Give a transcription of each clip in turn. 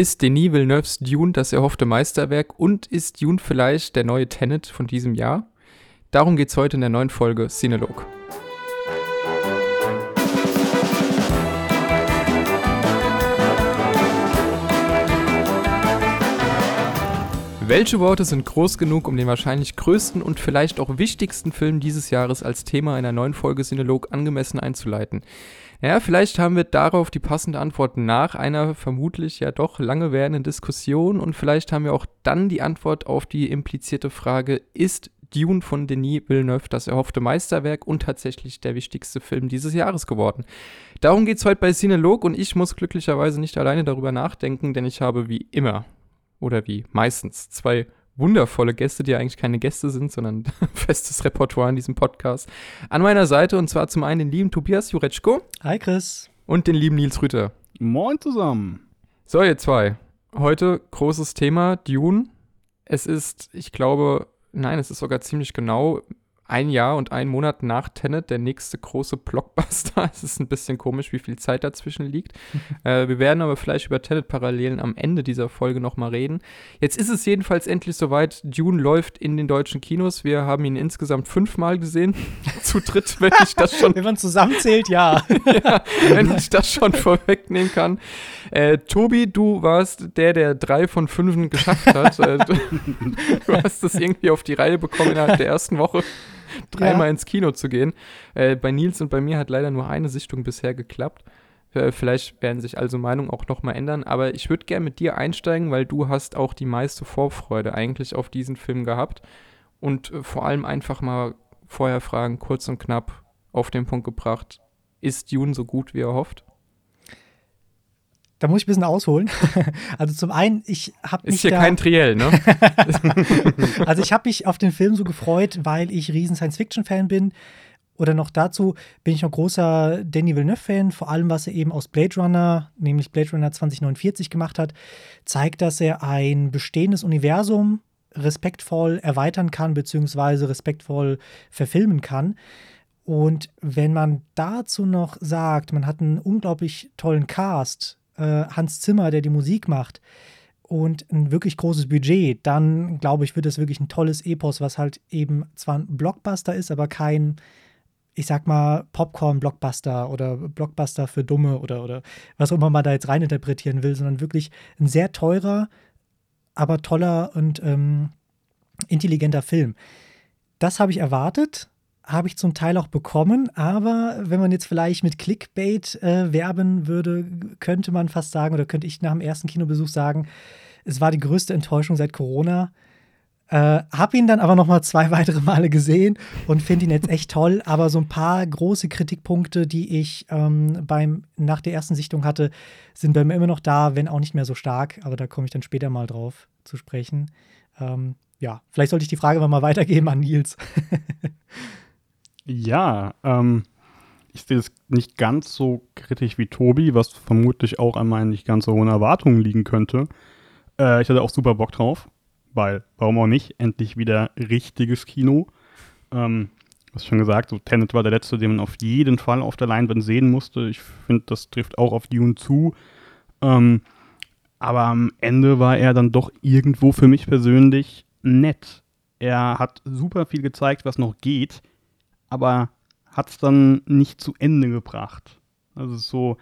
Ist Denis Villeneuves Dune das erhoffte Meisterwerk und ist Dune vielleicht der neue Tenet von diesem Jahr? Darum geht es heute in der neuen Folge Cinelog. Welche Worte sind groß genug, um den wahrscheinlich größten und vielleicht auch wichtigsten Film dieses Jahres als Thema einer neuen Folge Sinolog angemessen einzuleiten? Ja, vielleicht haben wir darauf die passende Antwort nach einer vermutlich ja doch lange währenden Diskussion und vielleicht haben wir auch dann die Antwort auf die implizierte Frage, ist Dune von Denis Villeneuve das erhoffte Meisterwerk und tatsächlich der wichtigste Film dieses Jahres geworden. Darum geht es heute bei Cinelog und ich muss glücklicherweise nicht alleine darüber nachdenken, denn ich habe wie immer oder wie meistens zwei wundervolle Gäste, die eigentlich keine Gäste sind, sondern festes Repertoire in diesem Podcast, an meiner Seite. Und zwar zum einen den lieben Tobias Jureczko. Hi Chris. Und den lieben Nils Rüter. Moin zusammen. So, ihr zwei. Heute großes Thema, Dune. Es ist, ich glaube, nein, es ist sogar ziemlich genau ein Jahr und ein Monat nach Tenet der nächste große Blockbuster. Es ist ein bisschen komisch, wie viel Zeit dazwischen liegt. äh, wir werden aber vielleicht über Tenet-Parallelen am Ende dieser Folge nochmal reden. Jetzt ist es jedenfalls endlich soweit. Dune läuft in den deutschen Kinos. Wir haben ihn insgesamt fünfmal gesehen. Zu dritt, wenn ich das schon. wenn man zusammenzählt, ja. ja. Wenn ich das schon vorwegnehmen kann. Äh, Tobi, du warst der, der drei von fünf geschafft hat. äh, du, du hast das irgendwie auf die Reihe bekommen innerhalb der ersten Woche dreimal ja. ins Kino zu gehen. Äh, bei Nils und bei mir hat leider nur eine Sichtung bisher geklappt. Äh, vielleicht werden sich also Meinungen auch nochmal ändern, aber ich würde gerne mit dir einsteigen, weil du hast auch die meiste Vorfreude eigentlich auf diesen Film gehabt und äh, vor allem einfach mal vorher fragen, kurz und knapp auf den Punkt gebracht, ist Dune so gut, wie er hofft? Da muss ich ein bisschen ausholen. Also zum einen, ich habe mich. Ist hier da, kein Triell, ne? also ich habe mich auf den Film so gefreut, weil ich riesen Science-Fiction-Fan bin. Oder noch dazu bin ich noch großer Danny Villeneuve-Fan, vor allem was er eben aus Blade Runner, nämlich Blade Runner 2049 gemacht hat, zeigt, dass er ein bestehendes Universum respektvoll erweitern kann, beziehungsweise respektvoll verfilmen kann. Und wenn man dazu noch sagt, man hat einen unglaublich tollen Cast, äh, Hans Zimmer, der die Musik macht, und ein wirklich großes Budget, dann glaube ich, wird es wirklich ein tolles Epos, was halt eben zwar ein Blockbuster ist, aber kein, ich sag mal, Popcorn-Blockbuster oder Blockbuster für Dumme oder, oder was auch immer man da jetzt reininterpretieren will, sondern wirklich ein sehr teurer, aber toller und ähm, intelligenter Film. Das habe ich erwartet habe ich zum Teil auch bekommen, aber wenn man jetzt vielleicht mit Clickbait äh, werben würde, könnte man fast sagen, oder könnte ich nach dem ersten Kinobesuch sagen, es war die größte Enttäuschung seit Corona. Äh, hab ihn dann aber noch mal zwei weitere Male gesehen und finde ihn jetzt echt toll. Aber so ein paar große Kritikpunkte, die ich ähm, beim nach der ersten Sichtung hatte, sind bei mir immer noch da, wenn auch nicht mehr so stark. Aber da komme ich dann später mal drauf zu sprechen. Ähm, ja, vielleicht sollte ich die Frage mal weitergeben an Nils. Ja, ähm, ich sehe es nicht ganz so kritisch wie Tobi, was vermutlich auch an meinen nicht ganz so hohen Erwartungen liegen könnte. Äh, ich hatte auch super Bock drauf, weil, warum auch nicht, endlich wieder richtiges Kino. Ähm, hast schon gesagt, so Tenet war der letzte, den man auf jeden Fall auf der Leinwand sehen musste. Ich finde, das trifft auch auf Dune zu. Ähm, aber am Ende war er dann doch irgendwo für mich persönlich nett. Er hat super viel gezeigt, was noch geht aber hat es dann nicht zu Ende gebracht. Also so,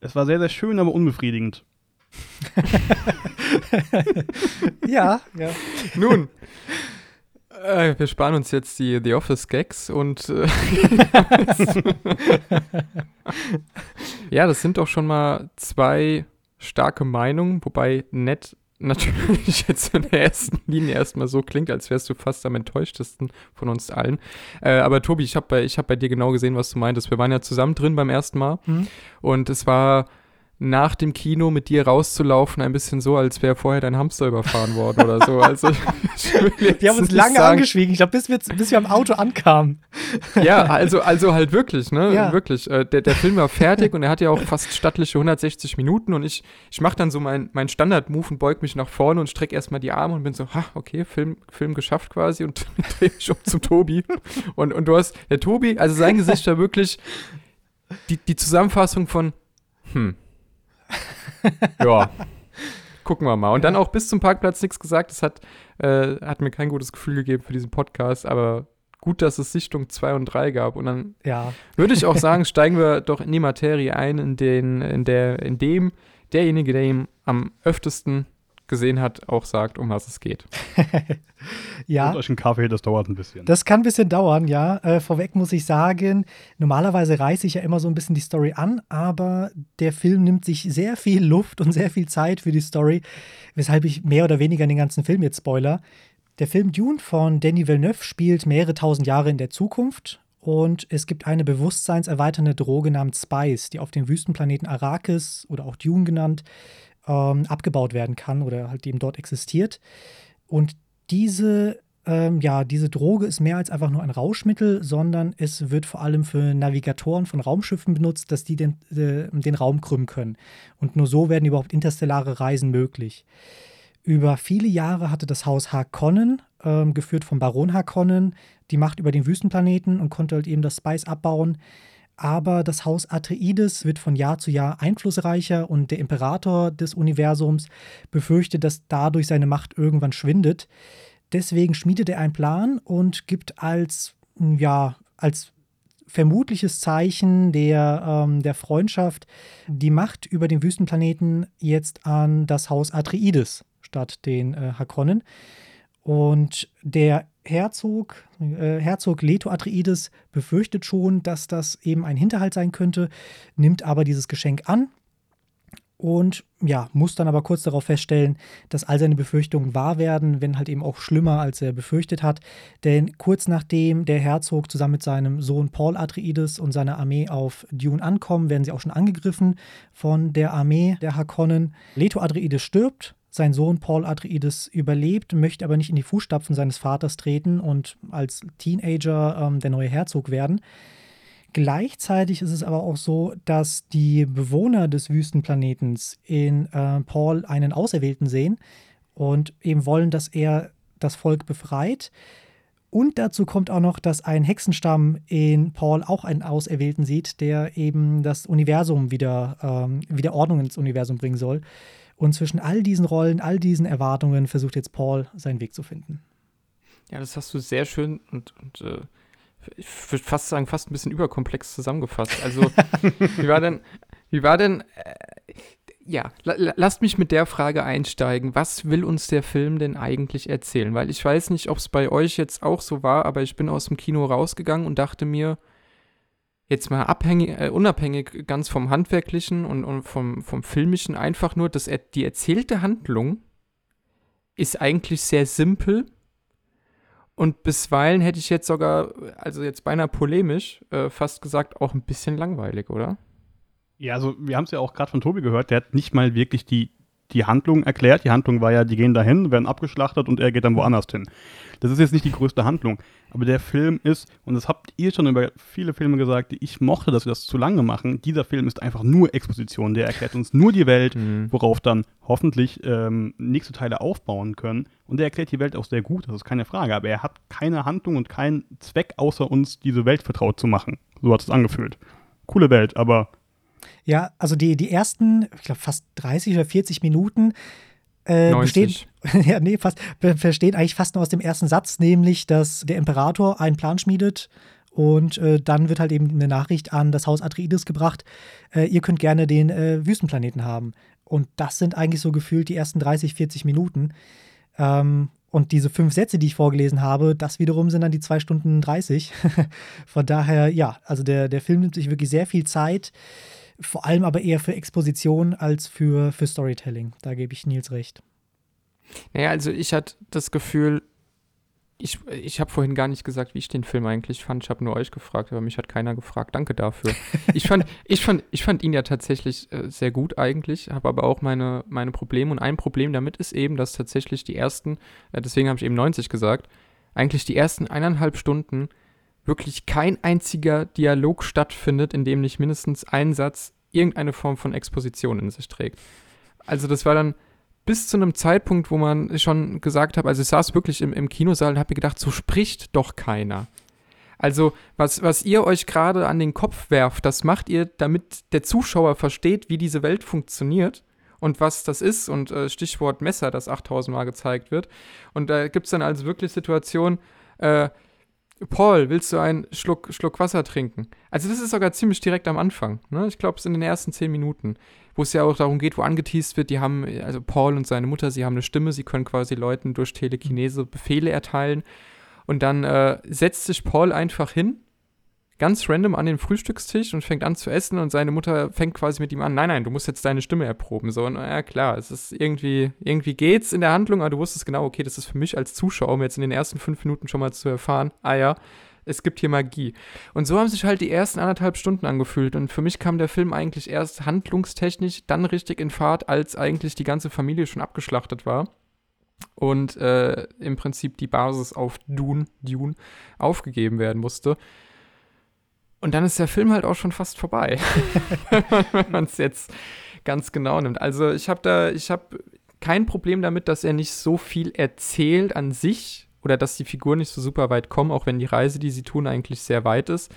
es war sehr, sehr schön, aber unbefriedigend. ja, ja. Nun, äh, wir sparen uns jetzt die The Office Gags und äh, ja, das sind doch schon mal zwei starke Meinungen, wobei nett natürlich jetzt in der ersten Linie erstmal so klingt, als wärst du fast am enttäuschtesten von uns allen. Äh, aber Tobi, ich habe bei, hab bei dir genau gesehen, was du meintest. Wir waren ja zusammen drin beim ersten Mal mhm. und es war nach dem Kino mit dir rauszulaufen, ein bisschen so, als wäre vorher dein Hamster überfahren worden oder so. Also, wir haben uns lange sagen, angeschwiegen, ich glaube, bis wir, bis wir am Auto ankamen. Ja, also, also halt wirklich, ne? Ja. Wirklich. Äh, der, der Film war fertig und er hat ja auch fast stattliche 160 Minuten und ich, ich mache dann so meinen mein Standard-Move und beug mich nach vorne und strecke erstmal die Arme und bin so, ha, okay, Film, Film geschafft quasi und drehe mich um zum Tobi. Und, und du hast, der Tobi, also sein Gesicht war wirklich die, die Zusammenfassung von, hm, ja. gucken wir mal. Und dann auch bis zum Parkplatz nichts gesagt. Das hat, äh, hat mir kein gutes Gefühl gegeben für diesen Podcast, aber gut, dass es Sichtung 2 und 3 gab. Und dann Ja. würde ich auch sagen, steigen wir doch in die Materie ein, in, den, in, der, in dem derjenige, der ihn am öftesten gesehen hat, auch sagt, um was es geht. Ja. Holt euch einen Kaffee, das dauert ein bisschen. Das kann ein bisschen dauern, ja. Äh, vorweg muss ich sagen, normalerweise reiße ich ja immer so ein bisschen die Story an, aber der Film nimmt sich sehr viel Luft und sehr viel Zeit für die Story, weshalb ich mehr oder weniger den ganzen Film jetzt spoiler. Der Film Dune von Denis Villeneuve spielt mehrere tausend Jahre in der Zukunft und es gibt eine bewusstseinserweiternde Droge namens Spice, die auf dem Wüstenplaneten Arrakis oder auch Dune genannt ähm, abgebaut werden kann oder halt eben dort existiert. Und diese, ähm, ja, diese Droge ist mehr als einfach nur ein Rauschmittel, sondern es wird vor allem für Navigatoren von Raumschiffen benutzt, dass die den, äh, den Raum krümmen können. Und nur so werden überhaupt interstellare Reisen möglich. Über viele Jahre hatte das Haus Harkonnen, ähm, geführt vom Baron Harkonnen, die Macht über den Wüstenplaneten und konnte halt eben das Spice abbauen. Aber das Haus Atreides wird von Jahr zu Jahr einflussreicher und der Imperator des Universums befürchtet, dass dadurch seine Macht irgendwann schwindet. Deswegen schmiedet er einen Plan und gibt als, ja, als vermutliches Zeichen der, ähm, der Freundschaft die Macht über den Wüstenplaneten jetzt an das Haus Atreides statt den äh, Hakonnen. Und der Herzog, äh, Herzog Leto Atreides befürchtet schon, dass das eben ein Hinterhalt sein könnte, nimmt aber dieses Geschenk an und ja, muss dann aber kurz darauf feststellen, dass all seine Befürchtungen wahr werden, wenn halt eben auch schlimmer, als er befürchtet hat. Denn kurz nachdem der Herzog zusammen mit seinem Sohn Paul Atreides und seiner Armee auf Dune ankommen, werden sie auch schon angegriffen von der Armee der Hakonnen. Leto Atreides stirbt, sein Sohn Paul Atreides überlebt, möchte aber nicht in die Fußstapfen seines Vaters treten und als Teenager ähm, der neue Herzog werden. Gleichzeitig ist es aber auch so, dass die Bewohner des Wüstenplanetens in äh, Paul einen Auserwählten sehen und eben wollen, dass er das Volk befreit. Und dazu kommt auch noch, dass ein Hexenstamm in Paul auch einen Auserwählten sieht, der eben das Universum wieder, ähm, wieder Ordnung ins Universum bringen soll. Und zwischen all diesen Rollen, all diesen Erwartungen versucht jetzt Paul seinen Weg zu finden. Ja, das hast du sehr schön und, und äh, ich würde fast sagen, fast ein bisschen überkomplex zusammengefasst. Also, wie war denn, wie war denn, äh, ja, la, la, lasst mich mit der Frage einsteigen. Was will uns der Film denn eigentlich erzählen? Weil ich weiß nicht, ob es bei euch jetzt auch so war, aber ich bin aus dem Kino rausgegangen und dachte mir, jetzt mal abhängig, äh, unabhängig ganz vom Handwerklichen und, und vom, vom Filmischen, einfach nur, dass er, die erzählte Handlung ist eigentlich sehr simpel und bisweilen hätte ich jetzt sogar, also jetzt beinahe polemisch, äh, fast gesagt, auch ein bisschen langweilig, oder? Ja, also wir haben es ja auch gerade von Tobi gehört, der hat nicht mal wirklich die, die Handlung erklärt. Die Handlung war ja, die gehen dahin, werden abgeschlachtet und er geht dann woanders hin. Das ist jetzt nicht die größte Handlung. Aber der Film ist, und das habt ihr schon über viele Filme gesagt, die ich mochte, dass wir das zu lange machen. Dieser Film ist einfach nur Exposition. Der erklärt uns nur die Welt, Mhm. worauf dann hoffentlich ähm, nächste Teile aufbauen können. Und er erklärt die Welt auch sehr gut, das ist keine Frage. Aber er hat keine Handlung und keinen Zweck, außer uns diese Welt vertraut zu machen. So hat es angefühlt. Coole Welt, aber Ja, also die, die ersten, ich glaube, fast 30 oder 40 Minuten äh, bestehen, 90. ja, nee, fast, be- bestehen eigentlich fast nur aus dem ersten Satz, nämlich, dass der Imperator einen Plan schmiedet und äh, dann wird halt eben eine Nachricht an das Haus Atreides gebracht, äh, ihr könnt gerne den äh, Wüstenplaneten haben. Und das sind eigentlich so gefühlt die ersten 30, 40 Minuten. Ähm, und diese fünf Sätze, die ich vorgelesen habe, das wiederum sind dann die zwei Stunden 30. Von daher, ja, also der, der Film nimmt sich wirklich sehr viel Zeit, vor allem aber eher für Exposition als für, für Storytelling. Da gebe ich Nils recht. Naja, also ich hatte das Gefühl, ich, ich habe vorhin gar nicht gesagt, wie ich den Film eigentlich fand. Ich habe nur euch gefragt, aber mich hat keiner gefragt. Danke dafür. ich, fand, ich, fand, ich fand ihn ja tatsächlich äh, sehr gut eigentlich, habe aber auch meine, meine Probleme. Und ein Problem damit ist eben, dass tatsächlich die ersten, äh, deswegen habe ich eben 90 gesagt, eigentlich die ersten eineinhalb Stunden wirklich kein einziger Dialog stattfindet, in dem nicht mindestens ein Satz irgendeine Form von Exposition in sich trägt. Also das war dann bis zu einem Zeitpunkt, wo man schon gesagt hat, also ich saß wirklich im, im Kinosaal und habe mir gedacht, so spricht doch keiner. Also, was, was ihr euch gerade an den Kopf werft, das macht ihr, damit der Zuschauer versteht, wie diese Welt funktioniert. und was das ist und äh, Stichwort Messer, das 8000 Mal gezeigt wird. Und da gibt es dann also wirklich Situationen, äh, Paul, willst du einen Schluck, Schluck Wasser trinken? Also das ist sogar ziemlich direkt am Anfang. Ne? Ich glaube, es sind in den ersten zehn Minuten, wo es ja auch darum geht, wo angeteased wird, die haben, also Paul und seine Mutter, sie haben eine Stimme, sie können quasi Leuten durch Telekinese Befehle erteilen. Und dann äh, setzt sich Paul einfach hin ganz random an den Frühstückstisch und fängt an zu essen und seine Mutter fängt quasi mit ihm an, nein, nein, du musst jetzt deine Stimme erproben. So, und ja klar, es ist irgendwie, irgendwie geht's in der Handlung, aber du wusstest genau, okay, das ist für mich als Zuschauer, um jetzt in den ersten fünf Minuten schon mal zu erfahren, ah ja, es gibt hier Magie. Und so haben sich halt die ersten anderthalb Stunden angefühlt. Und für mich kam der Film eigentlich erst handlungstechnisch dann richtig in Fahrt, als eigentlich die ganze Familie schon abgeschlachtet war. Und äh, im Prinzip die Basis auf Dune, Dune aufgegeben werden musste. Und dann ist der Film halt auch schon fast vorbei, wenn man es jetzt ganz genau nimmt. Also ich habe da, ich habe kein Problem damit, dass er nicht so viel erzählt an sich oder dass die Figuren nicht so super weit kommen, auch wenn die Reise, die sie tun, eigentlich sehr weit ist.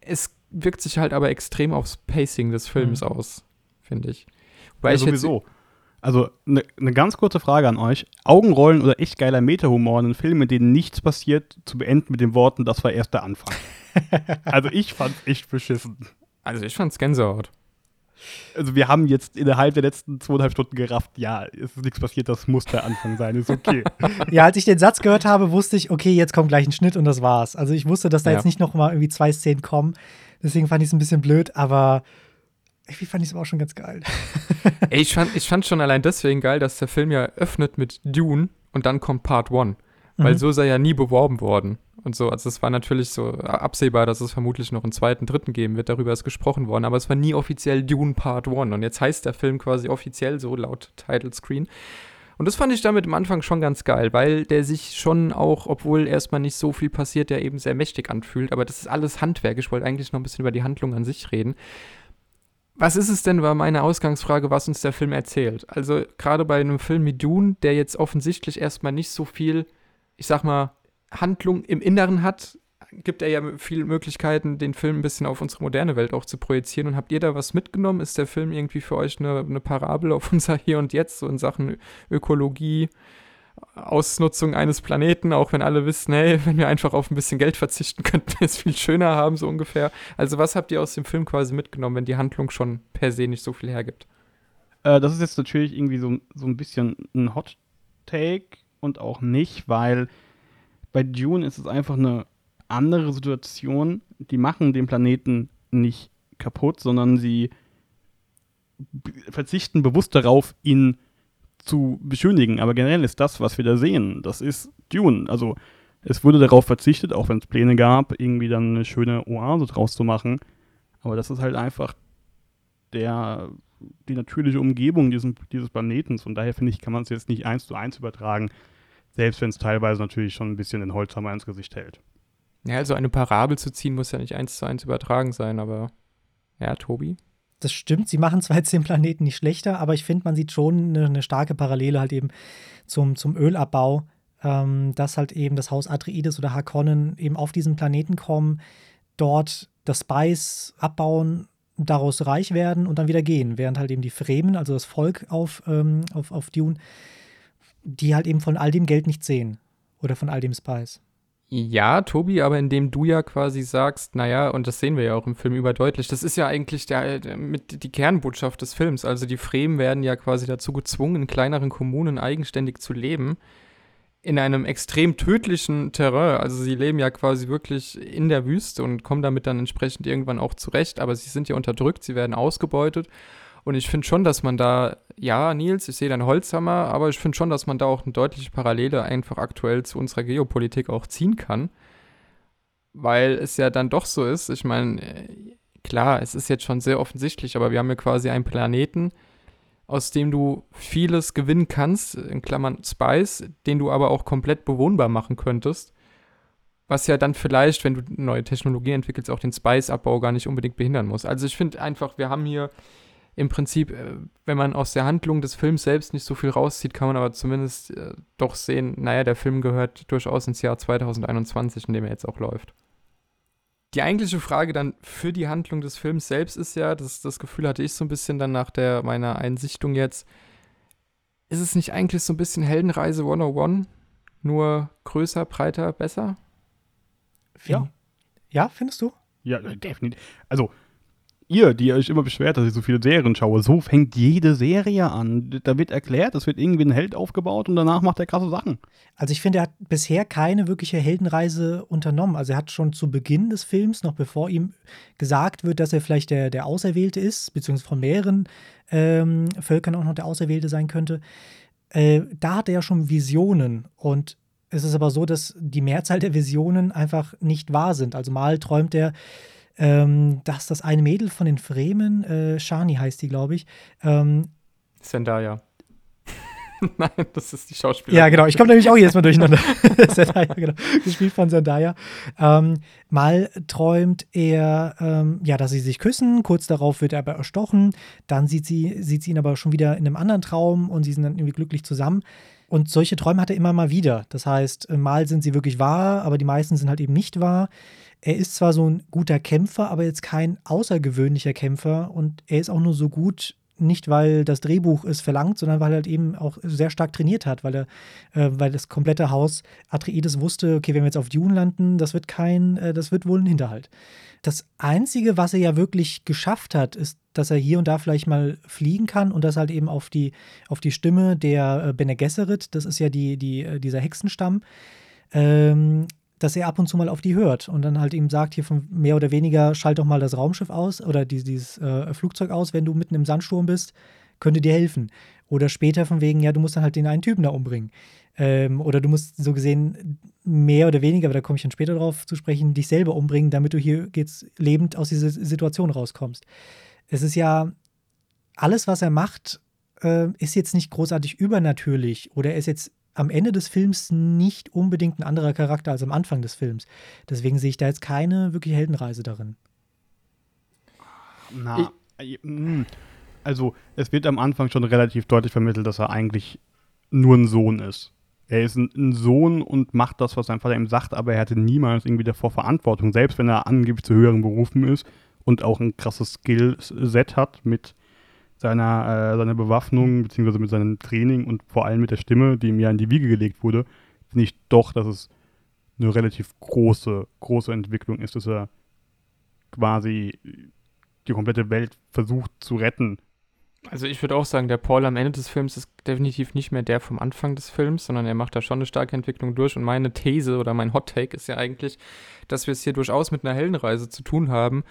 Es wirkt sich halt aber extrem aufs Pacing des Films mhm. aus, finde ich. Weil ja, ich sowieso. Also eine ne ganz kurze Frage an euch. Augenrollen oder echt geiler Meta-Humor in einem Film, in dem nichts passiert, zu beenden mit den Worten, das war erst der Anfang. also ich fand's echt beschissen. Also ich fand's Gänsehaut. Also wir haben jetzt innerhalb der letzten zweieinhalb Stunden gerafft, ja, es ist nichts passiert, das muss der Anfang sein, ist okay. ja, als ich den Satz gehört habe, wusste ich, okay, jetzt kommt gleich ein Schnitt und das war's. Also ich wusste, dass da ja. jetzt nicht noch mal irgendwie zwei Szenen kommen. Deswegen fand ich es ein bisschen blöd, aber irgendwie fand ich es auch schon ganz geil. Ey, ich fand, ich fand schon allein deswegen geil, dass der Film ja öffnet mit Dune und dann kommt Part 1. Weil mhm. so ist er ja nie beworben worden und so. Also es war natürlich so absehbar, dass es vermutlich noch einen zweiten, dritten geben wird. Darüber ist gesprochen worden. Aber es war nie offiziell Dune Part 1. Und jetzt heißt der Film quasi offiziell so laut Title Screen. Und das fand ich damit am Anfang schon ganz geil, weil der sich schon auch, obwohl erstmal nicht so viel passiert, der eben sehr mächtig anfühlt. Aber das ist alles Handwerk. Ich wollte eigentlich noch ein bisschen über die Handlung an sich reden. Was ist es denn, war meine Ausgangsfrage, was uns der Film erzählt? Also gerade bei einem Film wie Dune, der jetzt offensichtlich erstmal nicht so viel, ich sag mal, Handlung im Inneren hat, gibt er ja viele Möglichkeiten, den Film ein bisschen auf unsere moderne Welt auch zu projizieren. Und habt ihr da was mitgenommen? Ist der Film irgendwie für euch eine, eine Parabel auf unser Hier und Jetzt, so in Sachen Ökologie, Ausnutzung eines Planeten, auch wenn alle wissen, hey, wenn wir einfach auf ein bisschen Geld verzichten, könnten wir es viel schöner haben, so ungefähr. Also, was habt ihr aus dem Film quasi mitgenommen, wenn die Handlung schon per se nicht so viel hergibt? Äh, das ist jetzt natürlich irgendwie so, so ein bisschen ein Hot Take und auch nicht, weil bei Dune ist es einfach eine andere Situation. Die machen den Planeten nicht kaputt, sondern sie verzichten bewusst darauf, ihn zu beschönigen. Aber generell ist das, was wir da sehen, das ist Dune. Also es wurde darauf verzichtet, auch wenn es Pläne gab, irgendwie dann eine schöne Oase draus zu machen. Aber das ist halt einfach der, die natürliche Umgebung dieses, dieses Planetens. Und daher finde ich, kann man es jetzt nicht eins zu eins übertragen. Selbst wenn es teilweise natürlich schon ein bisschen den Holzhammer ins Gesicht hält. Ja, also eine Parabel zu ziehen muss ja nicht eins zu eins übertragen sein, aber ja, Tobi? Das stimmt, sie machen zwar jetzt den Planeten nicht schlechter, aber ich finde, man sieht schon eine, eine, starke Parallele halt eben zum, zum Ölabbau, ähm, dass halt eben das Haus Atreides oder Harkonnen eben auf diesen Planeten kommen, dort das Spice abbauen, daraus reich werden und dann wieder gehen, während halt eben die Fremen, also das Volk auf, ähm, auf, auf Dune, die halt eben von all dem Geld nicht sehen oder von all dem Spice. Ja, Tobi, aber indem du ja quasi sagst, naja, und das sehen wir ja auch im Film überdeutlich, das ist ja eigentlich der, mit die Kernbotschaft des Films. Also die Fremen werden ja quasi dazu gezwungen, in kleineren Kommunen eigenständig zu leben, in einem extrem tödlichen Terrain. Also sie leben ja quasi wirklich in der Wüste und kommen damit dann entsprechend irgendwann auch zurecht, aber sie sind ja unterdrückt, sie werden ausgebeutet. Und ich finde schon, dass man da, ja, Nils, ich sehe deinen Holzhammer, aber ich finde schon, dass man da auch eine deutliche Parallele einfach aktuell zu unserer Geopolitik auch ziehen kann. Weil es ja dann doch so ist, ich meine, äh, klar, es ist jetzt schon sehr offensichtlich, aber wir haben ja quasi einen Planeten, aus dem du vieles gewinnen kannst, in Klammern Spice, den du aber auch komplett bewohnbar machen könntest. Was ja dann vielleicht, wenn du neue Technologie entwickelst, auch den Spice-Abbau gar nicht unbedingt behindern muss. Also ich finde einfach, wir haben hier im Prinzip, äh, wenn man aus der Handlung des Films selbst nicht so viel rauszieht, kann man aber zumindest äh, doch sehen, naja, der Film gehört durchaus ins Jahr 2021, in dem er jetzt auch läuft. die eigentliche Frage dann für die Handlung des Films selbst ist ja, das, das Gefühl hatte ich so ein bisschen dann nach der, meiner Einsichtung jetzt, ist es nicht eigentlich so ein bisschen Heldenreise 101? Nur größer, breiter, besser? Ja. Ja, findest du? Ja, definitiv. Also, ihr, die euch immer beschwert, dass ich so viele Serien schaue, so fängt jede Serie an. Da wird erklärt, es wird irgendwie ein Held aufgebaut und danach macht er krasse Sachen. Also ich finde, er hat bisher keine wirkliche Heldenreise unternommen. Also er hat schon zu Beginn des Films, noch bevor ihm gesagt wird, dass er vielleicht der, der Auserwählte ist, beziehungsweise von mehreren ähm, Völkern auch noch der Auserwählte sein könnte, äh, da hat er ja schon Visionen und es ist aber so, dass die Mehrzahl der Visionen einfach nicht wahr sind. Also mal träumt er ähm, dass das eine Mädel von den Fremen, äh, Shani heißt die, glaube ich. Ähm, Zendaya. Nein, das ist die Schauspielerin. Ja, genau. Ich komme nämlich auch jedes Mal durcheinander. Zendaya, genau. Gespielt von Zendaya. Ähm, mal träumt er, ähm, ja, dass sie sich küssen. Kurz darauf wird er aber erstochen. Dann sieht sie, sieht sie ihn aber schon wieder in einem anderen Traum und sie sind dann irgendwie glücklich zusammen. Und solche Träume hat er immer mal wieder. Das heißt, mal sind sie wirklich wahr, aber die meisten sind halt eben nicht wahr er ist zwar so ein guter Kämpfer, aber jetzt kein außergewöhnlicher Kämpfer. Und er ist auch nur so gut, nicht weil das Drehbuch es verlangt, sondern weil er halt eben auch sehr stark trainiert hat, weil er, äh, weil das komplette Haus Atreides wusste, okay, wenn wir jetzt auf Dune landen, das wird kein, äh, das wird wohl ein Hinterhalt. Das Einzige, was er ja wirklich geschafft hat, ist, dass er hier und da vielleicht mal fliegen kann und das halt eben auf die, auf die Stimme der äh, Bene Gesserit, das ist ja die, die, äh, dieser Hexenstamm, ähm, dass er ab und zu mal auf die hört und dann halt ihm sagt, hier von mehr oder weniger, schalt doch mal das Raumschiff aus oder die, dieses äh, Flugzeug aus, wenn du mitten im Sandsturm bist, könnte dir helfen. Oder später von wegen, ja, du musst dann halt den einen Typen da umbringen. Ähm, oder du musst so gesehen mehr oder weniger, aber da komme ich dann später drauf zu sprechen, dich selber umbringen, damit du hier jetzt lebend aus dieser Situation rauskommst. Es ist ja, alles, was er macht, äh, ist jetzt nicht großartig übernatürlich oder er ist jetzt am Ende des Films nicht unbedingt ein anderer Charakter als am Anfang des Films. Deswegen sehe ich da jetzt keine wirkliche Heldenreise darin. Na, ich, äh, hm. also es wird am Anfang schon relativ deutlich vermittelt, dass er eigentlich nur ein Sohn ist. Er ist ein, ein, Sohn und macht das, was sein Vater ihm sagt, aber er hatte niemals irgendwie davor Verantwortung, selbst wenn er angeblich zu höheren Berufen ist und auch ein krasses Skillset hat mit seiner, äh, seiner Bewaffnung, beziehungsweise mit seinem Training und vor allem mit der Stimme, die ihm ja in die Wiege gelegt wurde, finde ich doch, dass es eine relativ große, große Entwicklung ist, dass er quasi die komplette Welt versucht zu retten. Also ich würde auch sagen, der Paul am Ende des Films ist definitiv nicht mehr der vom Anfang des Films, sondern er macht da schon eine starke Entwicklung durch. Und meine These oder mein Hot Take ist ja eigentlich, dass wir es hier durchaus mit einer Heldenreise zu tun haben,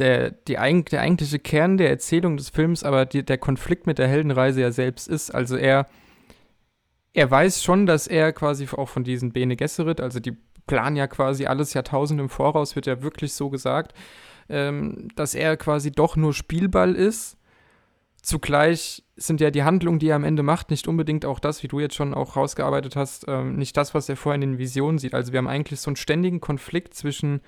der, die, der eigentliche Kern der Erzählung des Films, aber die, der Konflikt mit der Heldenreise ja selbst ist. Also er, er weiß schon, dass er quasi auch von diesen Bene Gesserit, also die planen ja quasi alles Jahrtausende im Voraus, wird ja wirklich so gesagt, ähm, dass er quasi doch nur Spielball ist. Zugleich sind ja die Handlungen, die er am Ende macht, nicht unbedingt auch das, wie du jetzt schon auch rausgearbeitet hast, ähm, nicht das, was er vorher in den Visionen sieht. Also wir haben eigentlich so einen ständigen Konflikt zwischen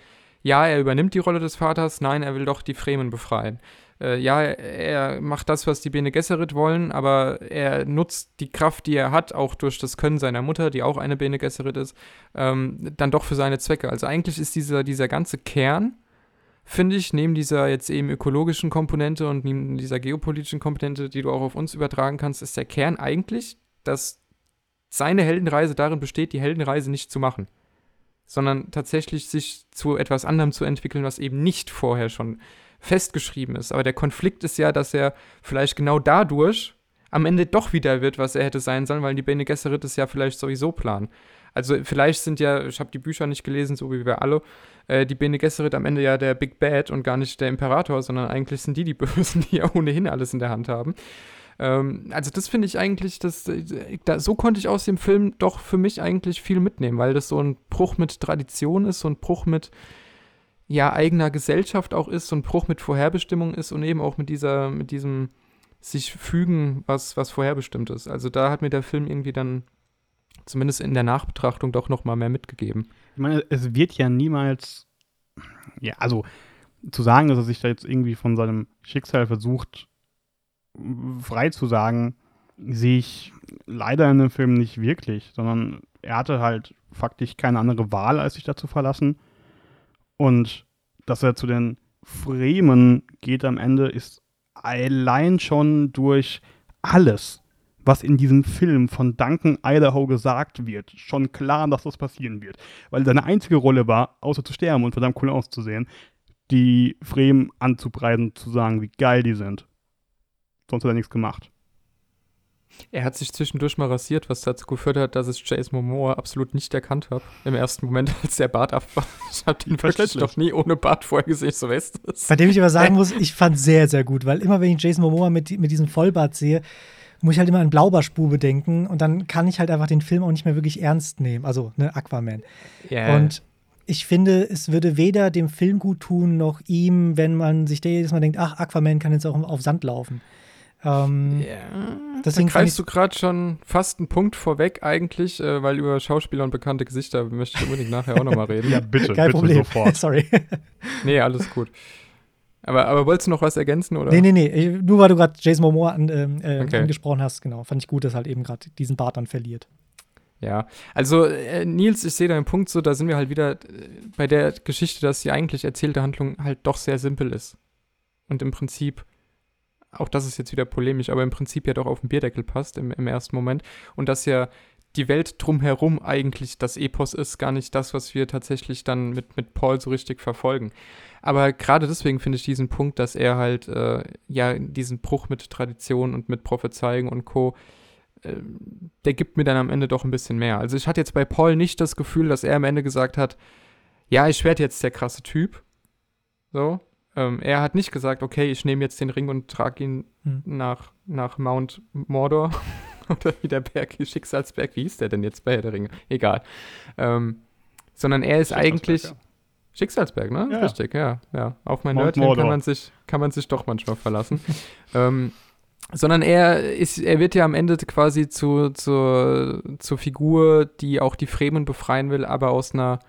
ja, er übernimmt die Rolle des Vaters, nein, er will doch die Fremen befreien. Äh, ja, er macht das, was die Bene Gesserit wollen, aber er nutzt die Kraft, die er hat, auch durch das Können seiner Mutter, die auch eine Bene Gesserit ist, ähm, dann doch für seine Zwecke. Also eigentlich ist dieser, dieser ganze Kern, finde ich, neben dieser jetzt eben ökologischen Komponente und neben dieser geopolitischen Komponente, die du auch auf uns übertragen kannst, ist der Kern eigentlich, dass seine Heldenreise darin besteht, die Heldenreise nicht zu machen sondern tatsächlich sich zu etwas anderem zu entwickeln, was eben nicht vorher schon festgeschrieben ist. Aber der Konflikt ist ja, dass er vielleicht genau dadurch am Ende doch wieder wird, was er hätte sein sollen, weil die Bene Gesserit es ja vielleicht sowieso planen. Also vielleicht sind ja, ich habe die Bücher nicht gelesen, so wie wir alle, äh, die Bene Gesserit am Ende ja der Big Bad und gar nicht der Imperator, sondern eigentlich sind die die Bösen, die ja ohnehin alles in der Hand haben. Ähm, also das finde ich eigentlich, das, äh, da, so konnte ich aus dem Film doch für mich eigentlich viel mitnehmen, weil das so ein Bruch mit Tradition ist, so ein Bruch mit ja, eigener Gesellschaft auch ist, so ein Bruch mit Vorherbestimmung ist und eben auch mit dieser, mit diesem sich fügen, was, was vorherbestimmt ist. Also da hat mir der Film irgendwie dann zumindest in der Nachbetrachtung doch noch mal mehr mitgegeben. Ich meine, es wird ja niemals, ja, also zu sagen, dass er sich da jetzt irgendwie von seinem Schicksal versucht frei zu sagen, sehe ich leider in dem Film nicht wirklich, sondern er hatte halt faktisch keine andere Wahl, als sich da zu verlassen. Und dass er zu den Fremen geht am Ende, ist allein schon durch alles, was in diesem Film von Duncan Idaho gesagt wird, schon klar, dass das passieren wird. Weil seine einzige Rolle war, außer zu sterben und verdammt cool auszusehen, die Fremen anzupreisen, zu sagen, wie geil die sind. Sonst hat er nichts gemacht. Er hat sich zwischendurch mal rasiert, was dazu geführt hat, dass ich Jason Momoa absolut nicht erkannt habe. Im ersten Moment, als der Bart ab war. Ich habe den wirklich noch nie ohne Bart vorher gesehen, so weißt du Bei dem ich aber sagen muss, ich fand sehr, sehr gut, weil immer wenn ich Jason Momoa mit, mit diesem Vollbart sehe, muss ich halt immer an Blaubarspube denken und dann kann ich halt einfach den Film auch nicht mehr wirklich ernst nehmen. Also, ne, Aquaman. Yeah. Und ich finde, es würde weder dem Film gut tun, noch ihm, wenn man sich jedes Mal denkt, ach, Aquaman kann jetzt auch auf Sand laufen. Ähm, ja, deswegen da greifst du gerade schon fast einen Punkt vorweg eigentlich, äh, weil über Schauspieler und bekannte Gesichter möchte ich unbedingt nachher auch nochmal reden. ja, bitte, Kein bitte Problem. sofort. Sorry. Nee, alles gut. Aber, aber wolltest du noch was ergänzen, oder? Nee, nee, nee. Nur weil du gerade Jason Momoa an, ähm, äh, Okay. angesprochen hast, genau. Fand ich gut, dass er halt eben gerade diesen Bart dann verliert. Ja, also äh, Nils, ich sehe deinen Punkt so, da sind wir halt wieder äh, bei der Geschichte, dass die eigentlich erzählte Handlung halt doch sehr simpel ist. Und im Prinzip, auch das ist jetzt wieder polemisch, aber im Prinzip ja doch auf den Bierdeckel passt im, im ersten Moment. Und dass ja die Welt drumherum eigentlich das Epos ist, gar nicht das, was wir tatsächlich dann mit, mit Paul so richtig verfolgen. Aber gerade deswegen finde ich diesen Punkt, dass er halt äh, ja diesen Bruch mit Tradition und mit Prophezeiung und Co ähm, der gibt mir dann am Ende doch ein bisschen mehr. Also ich hatte jetzt bei Paul nicht das Gefühl, dass er am Ende gesagt hat, ja, ich werde jetzt der krasse Typ. So. Ähm, er hat nicht gesagt, okay, ich nehme jetzt den Ring und trage ihn Hm. nach, nach Mount Mordor. Oder wie der Berg, Schicksalsberg, wie hieß der denn jetzt bei Herr der Ringe? Egal. Ähm, sondern er ist eigentlich. Schicksalsberg, Schicksalsberg, ne? Ja. Richtig, ja, ja. Auf mein Mount Nerdchen kann man sich, kann man sich doch manchmal verlassen. ähm, sondern er ist, er wird ja am Ende quasi zu, zur, zur Figur, die auch die Fremen befreien will, aber aus einer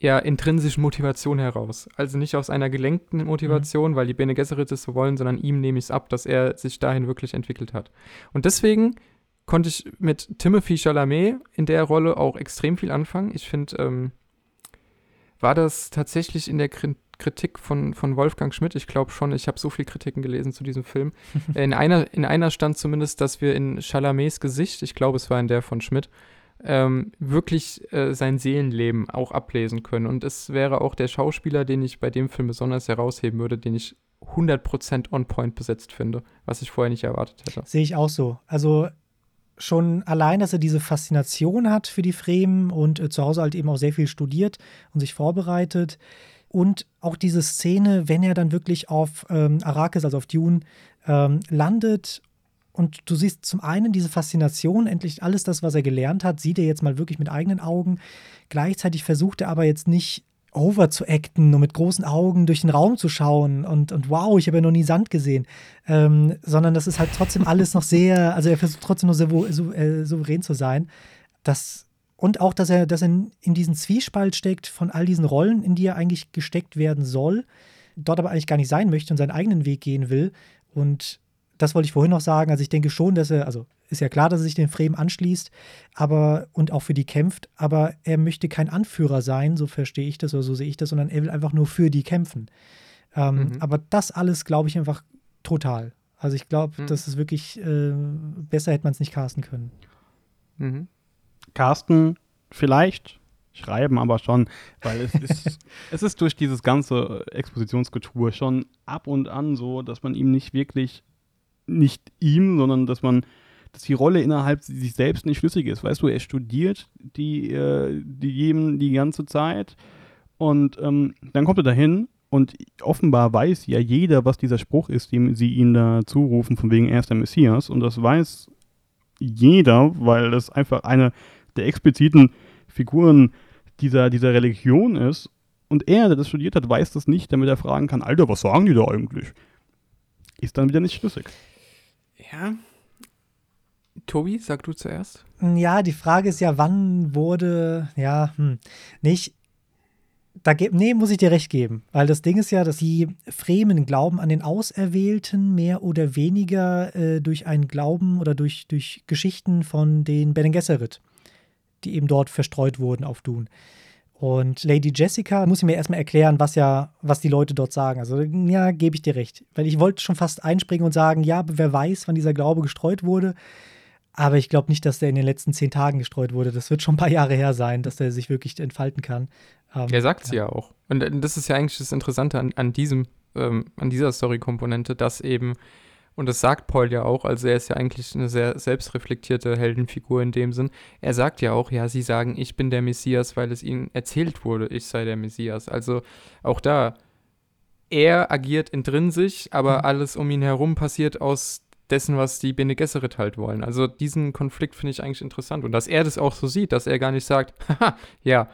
ja, intrinsischen Motivation heraus. Also nicht aus einer gelenkten Motivation, weil die Bene Gesserit es so wollen, sondern ihm nehme ich es ab, dass er sich dahin wirklich entwickelt hat. Und deswegen konnte ich mit Timothy Chalamet in der Rolle auch extrem viel anfangen. Ich finde, ähm, war das tatsächlich in der Kri Kritik von, von Wolfgang Schmidt? Ich glaube schon, ich habe so viele Kritiken gelesen zu diesem Film. in, einer, in einer stand zumindest, dass wir in Chalamets Gesicht, ich glaube, es war in der von Schmidt, ähm, wirklich äh, sein Seelenleben auch ablesen können. Und es wäre auch der Schauspieler, den ich bei dem Film besonders herausheben würde, den ich 100% on point besetzt finde, was ich vorher nicht erwartet hätte. Sehe ich auch so. Also schon allein, dass er diese Faszination hat für die Fremen und äh, zu Hause halt eben auch sehr viel studiert und sich vorbereitet. Und auch diese Szene, wenn er dann wirklich auf ähm, Arrakis, also auf Dune, ähm, landet und du siehst zum einen diese Faszination, endlich alles das, was er gelernt hat, sieht er jetzt mal wirklich mit eigenen Augen. Gleichzeitig versucht er aber jetzt nicht over zu acten und mit großen Augen durch den Raum zu schauen und, und wow, ich habe ja noch nie Sand gesehen. Ähm, sondern das ist halt trotzdem alles noch sehr, also er versucht trotzdem noch sehr so, äh, souverän zu sein. Das, und auch, dass er, dass er in diesen Zwiespalt steckt von all diesen Rollen, in die er eigentlich gesteckt werden soll, dort aber eigentlich gar nicht sein möchte und seinen eigenen Weg gehen will. Und das wollte ich vorhin noch sagen. Also ich denke schon, dass er, also ist ja klar, dass er sich den Fremen anschließt, aber und auch für die kämpft, aber er möchte kein Anführer sein, so verstehe ich das oder so sehe ich das, sondern er will einfach nur für die kämpfen. Ähm, Mhm. Aber das alles glaube ich einfach total. Also ich glaube, Mhm. das ist wirklich, äh, besser hätte man es nicht casten können. Mhm. Carsten vielleicht schreiben, aber schon, weil es ist, es ist durch dieses ganze Expositionsgetue schon ab und an so, dass man ihm nicht wirklich, nicht ihm, sondern dass man, dass die Rolle innerhalb sich selbst nicht schlüssig ist. Weißt du, er studiert die, äh, die jedem die ganze Zeit und ähm, dann kommt er dahin und offenbar weiß ja jeder, was dieser Spruch ist, dem sie ihn da zurufen, von wegen er ist der Messias und das weiß jeder, weil das einfach eine der expliziten Figuren dieser, dieser Religion ist. Und er, der das studiert hat, weiß das nicht, damit er fragen kann, Alter, was sagen die da eigentlich? Ist dann wieder nicht schlüssig. Ja. Tobi, sag du zuerst. Ja, die Frage ist ja, wann wurde, ja, hm, nicht. Da ge- nee, muss ich dir recht geben. Weil das Ding ist ja, dass die Fremen glauben an den Auserwählten mehr oder weniger äh, durch einen Glauben oder durch, durch Geschichten von den Bene Gesserit, die eben dort verstreut wurden auf Dun. Und Lady Jessica muss ich mir erstmal erklären, was ja, was die Leute dort sagen. Also, ja, gebe ich dir recht. Weil ich wollte schon fast einspringen und sagen, ja, wer weiß, wann dieser Glaube gestreut wurde. Aber ich glaube nicht, dass der in den letzten zehn Tagen gestreut wurde. Das wird schon ein paar Jahre her sein, dass der sich wirklich entfalten kann. Ähm, er sagt es ja. ja. auch. Und äh, das ist ja eigentlich das Interessante an, an diesem, ähm, an dieser Story-Komponente, dass eben und das sagt Paul ja auch, also er ist ja eigentlich eine sehr selbstreflektierte Heldenfigur in dem Sinn. Er sagt ja auch, ja, sie sagen, ich bin der Messias, weil es ihnen erzählt wurde, ich sei der Messias. Also auch da, er agiert intrinsisch, aber mhm. alles um ihn herum passiert aus dessen, was die Bene Gesserit halt wollen. Also diesen Konflikt finde ich eigentlich interessant. Und dass er das auch so sieht, dass er gar nicht sagt, haha, ja,